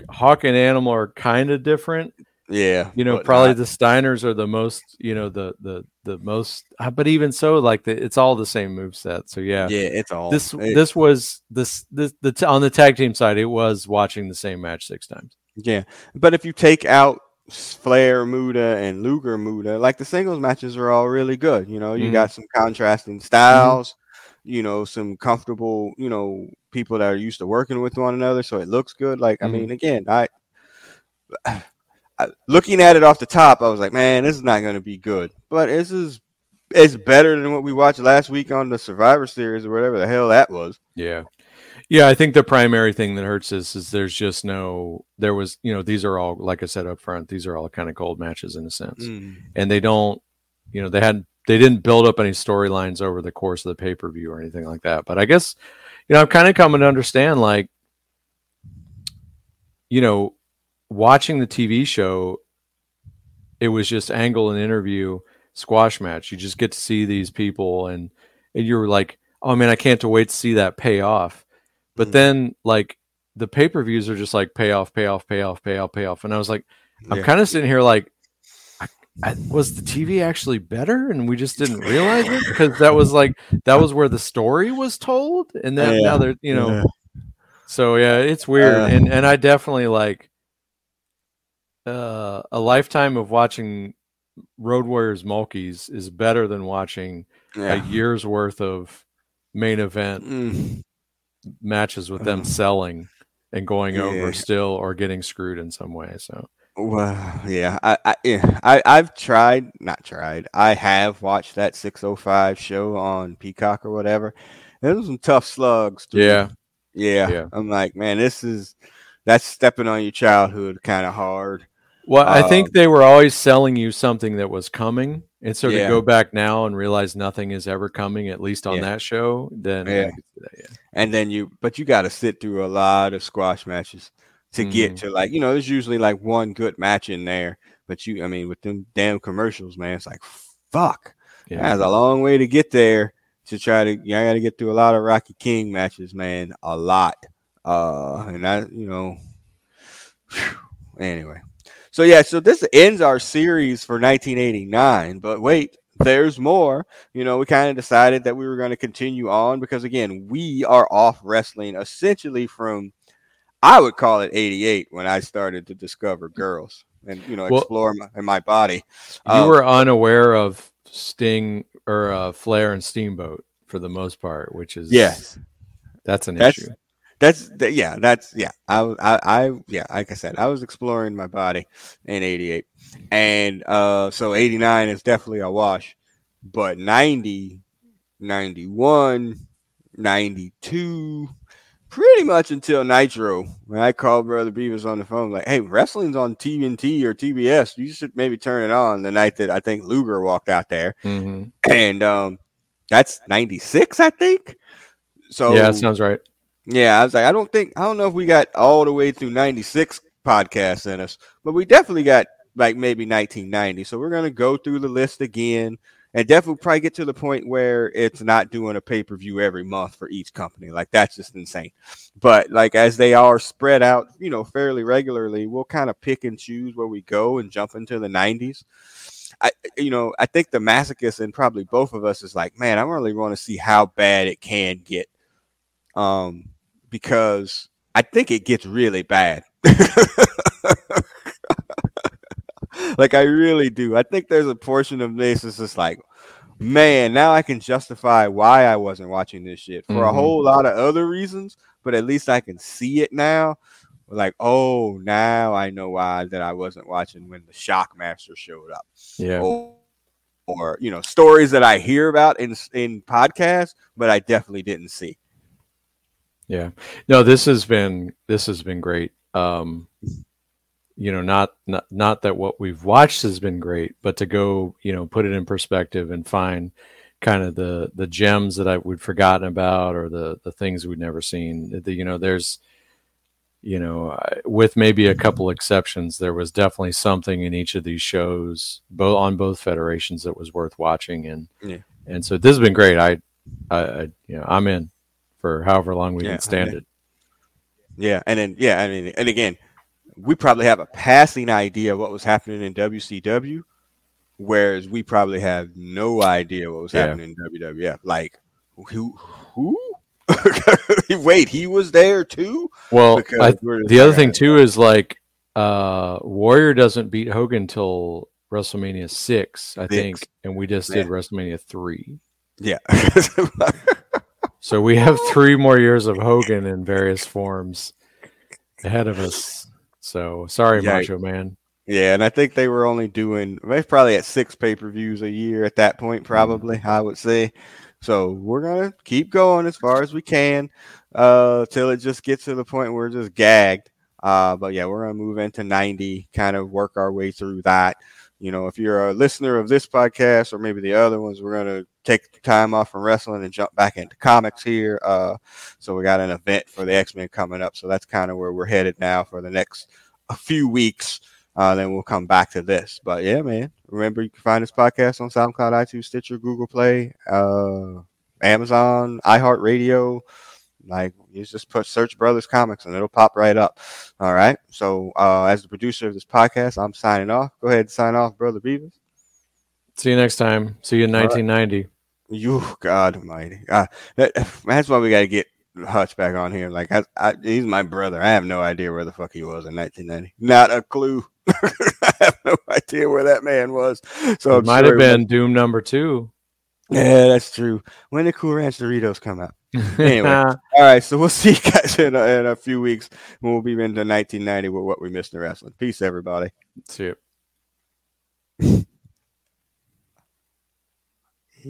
Hawk and Animal are kind of different. Yeah. You know, probably not- the Steiners are the most, you know, the the the most. uh, But even so, like the, it's all the same move set. So yeah, yeah, it's all this it- this was this this the on the tag team side, it was watching the same match six times. Yeah, but if you take out Flair, Muta, and Luger Muta, like the singles matches are all really good. You know, you Mhm. got some contrasting styles. You know, some comfortable. You know, people that are used to working with one another, so it looks good. Like, I Mhm. mean, again, I, (sighs) I looking at it off the top, I was like, man, this is not going to be good. But this is it's better than what we watched last week on the Survivor Series or whatever the hell that was. Yeah. Yeah, I think the primary thing that hurts us is there's just no there was, you know, these are all like I said up front, these are all kind of cold matches in a sense. And they don't, you know, they hadn't they didn't build up any storylines over the course of the pay-per-view or anything like that. But I guess, you know, I'm kind of coming to understand like you know, watching the TV show it was just angle and interview squash match. You just get to see these people and and you're like, "Oh man, I can't wait to see that pay off." But Mhm. then like the pay-per-views are just like payoff, payoff, payoff, payoff, pay off, pay off, pay off. And I was like, I'm kind of sitting here like, I, was the TV actually better, and we just didn't realize it because that was like that was where the story was told, and then Yeah. now they're you know, Yeah. so yeah, it's weird, Uh. and and I definitely like, uh, a lifetime of watching Road Warriors Mulkeys is better than watching Yeah. a year's worth of main event Mm. matches with them Uh, selling and going over still or getting screwed in some way. So Well, yeah, I, I, yeah, I, I've tried, not tried. I have watched that 605 show on Peacock or whatever. There was some tough slugs. dude. yeah, yeah. Yeah. I'm like, man, this is that's stepping on your childhood kind of hard. well, I think Um, they were always selling you something that was coming, and so Yeah. to go back now and realize nothing is ever coming, at least on Yeah. that show, then Yeah. that, yeah. And then you, but you got to sit through a lot of squash matches to get Mhm. to like, you know, there's usually like one good match in there. But you, I mean, with them damn commercials, man, it's like, fuck. yeah. That's a long way to get there to try to. Yeah, I got to get through a lot of Rocky King matches, man, a lot. Uh, and I, you know, anyway. So yeah, so this ends our series for 1989. But wait, there's more. You know, we kind of decided that we were going to continue on because again, we are off wrestling essentially from. I would call it 88 when I started to discover girls and you know Well- explore my, in my body. You Um, were unaware of Sting or uh, Flair and Steamboat for the most part, which is Yes. that's an That's- issue. That's th- yeah, that's yeah. I, I I yeah, like I said, I was exploring my body in 88. And uh so 89 is definitely a wash. But 90, 91, 92, pretty much until Nitro, when I called Brother Beavis on the phone, like, hey, wrestling's on TNT or TBS. You should maybe turn it on the night that I think Luger walked out there. hmm And um that's 96, I think. So yeah, that sounds right. yeah, I was like, I don't think I don't know if we got all the way through 96 podcasts in us, but we definitely got like maybe 1990. So we're gonna go through the list again and definitely probably get to the point where it's not doing a pay-per-view every month for each company. Like that's just insane. But like as they are spread out, you know, fairly regularly, we'll kind of pick and choose where we go and jump into the 90s. I you know, I think the masochist and probably both of us is like, man, I really want to see how bad it can get. Um, because I think it gets really bad. (laughs) like I really do. I think there's a portion of this that's just like, man, now I can justify why I wasn't watching this shit for a Mhm. whole lot of other reasons, but at least I can see it now. Like, oh, now I know why that I wasn't watching when the Shockmaster showed up Yeah. or, or you know stories that I hear about in in podcasts, but I definitely didn't see. Yeah. No, this has been this has been great. Um you know, not not not that what we've watched has been great, but to go, you know, put it in perspective and find kind of the the gems that I would forgotten about or the the things we'd never seen. The, you know, there's you know, with maybe a couple mm-hmm. exceptions, there was definitely something in each of these shows, both on both federations, that was worth watching. And Yeah. and so this has been great. I, I, I you know, I'm in for however long we Yeah, can stand yeah. it. Yeah, and then yeah, I mean, and again, we probably have a passing idea of what was happening in WCW, whereas we probably have no idea what was Yeah. happening in WWF. Like, who? Who? (laughs) Wait, he was there too. Well, I, the other thing too is like uh Warrior doesn't beat Hogan till WrestleMania six, I think, and we just did WrestleMania three. Yeah. (laughs) So we have three more years of Hogan in various forms ahead of us. So sorry, Yikes. Macho Man. Yeah, and I think they were only doing they're probably at six pay per views a year at that point, probably I would say. So we're gonna keep going as far as we can uh till it just gets to the point where we're just gagged. Uh, but yeah, we're gonna move into 90, kind of work our way through that. You know, if you're a listener of this podcast or maybe the other ones, we're gonna take time off from wrestling and jump back into comics here. Uh, so we got an event for the X Men coming up, so that's kind of where we're headed now for the next a few weeks. Uh, then we'll come back to this. But yeah, man, remember you can find this podcast on SoundCloud, iTunes, Stitcher, Google Play, uh, Amazon, iHeartRadio. Like you just put search Brothers Comics and it'll pop right up. All right. So uh, as the producer of this podcast, I'm signing off. Go ahead and sign off, Brother Beavis. See you next time. See you in All right. 1990. You God Almighty. Uh, that, that's why we got to get Hutch back on here. Like I, I, he's my brother. I have no idea where the fuck he was in 1990. Not a clue. (laughs) I have no idea where that man was. So it might sure have been was, Doom number two. Yeah, that's true. When did Cool Ranch Doritos come out? Anyway, (laughs) all right. So we'll (laughs) see you guys in a, in a few weeks when we'll be into 1990 with what we missed in wrestling. Peace, everybody. See you.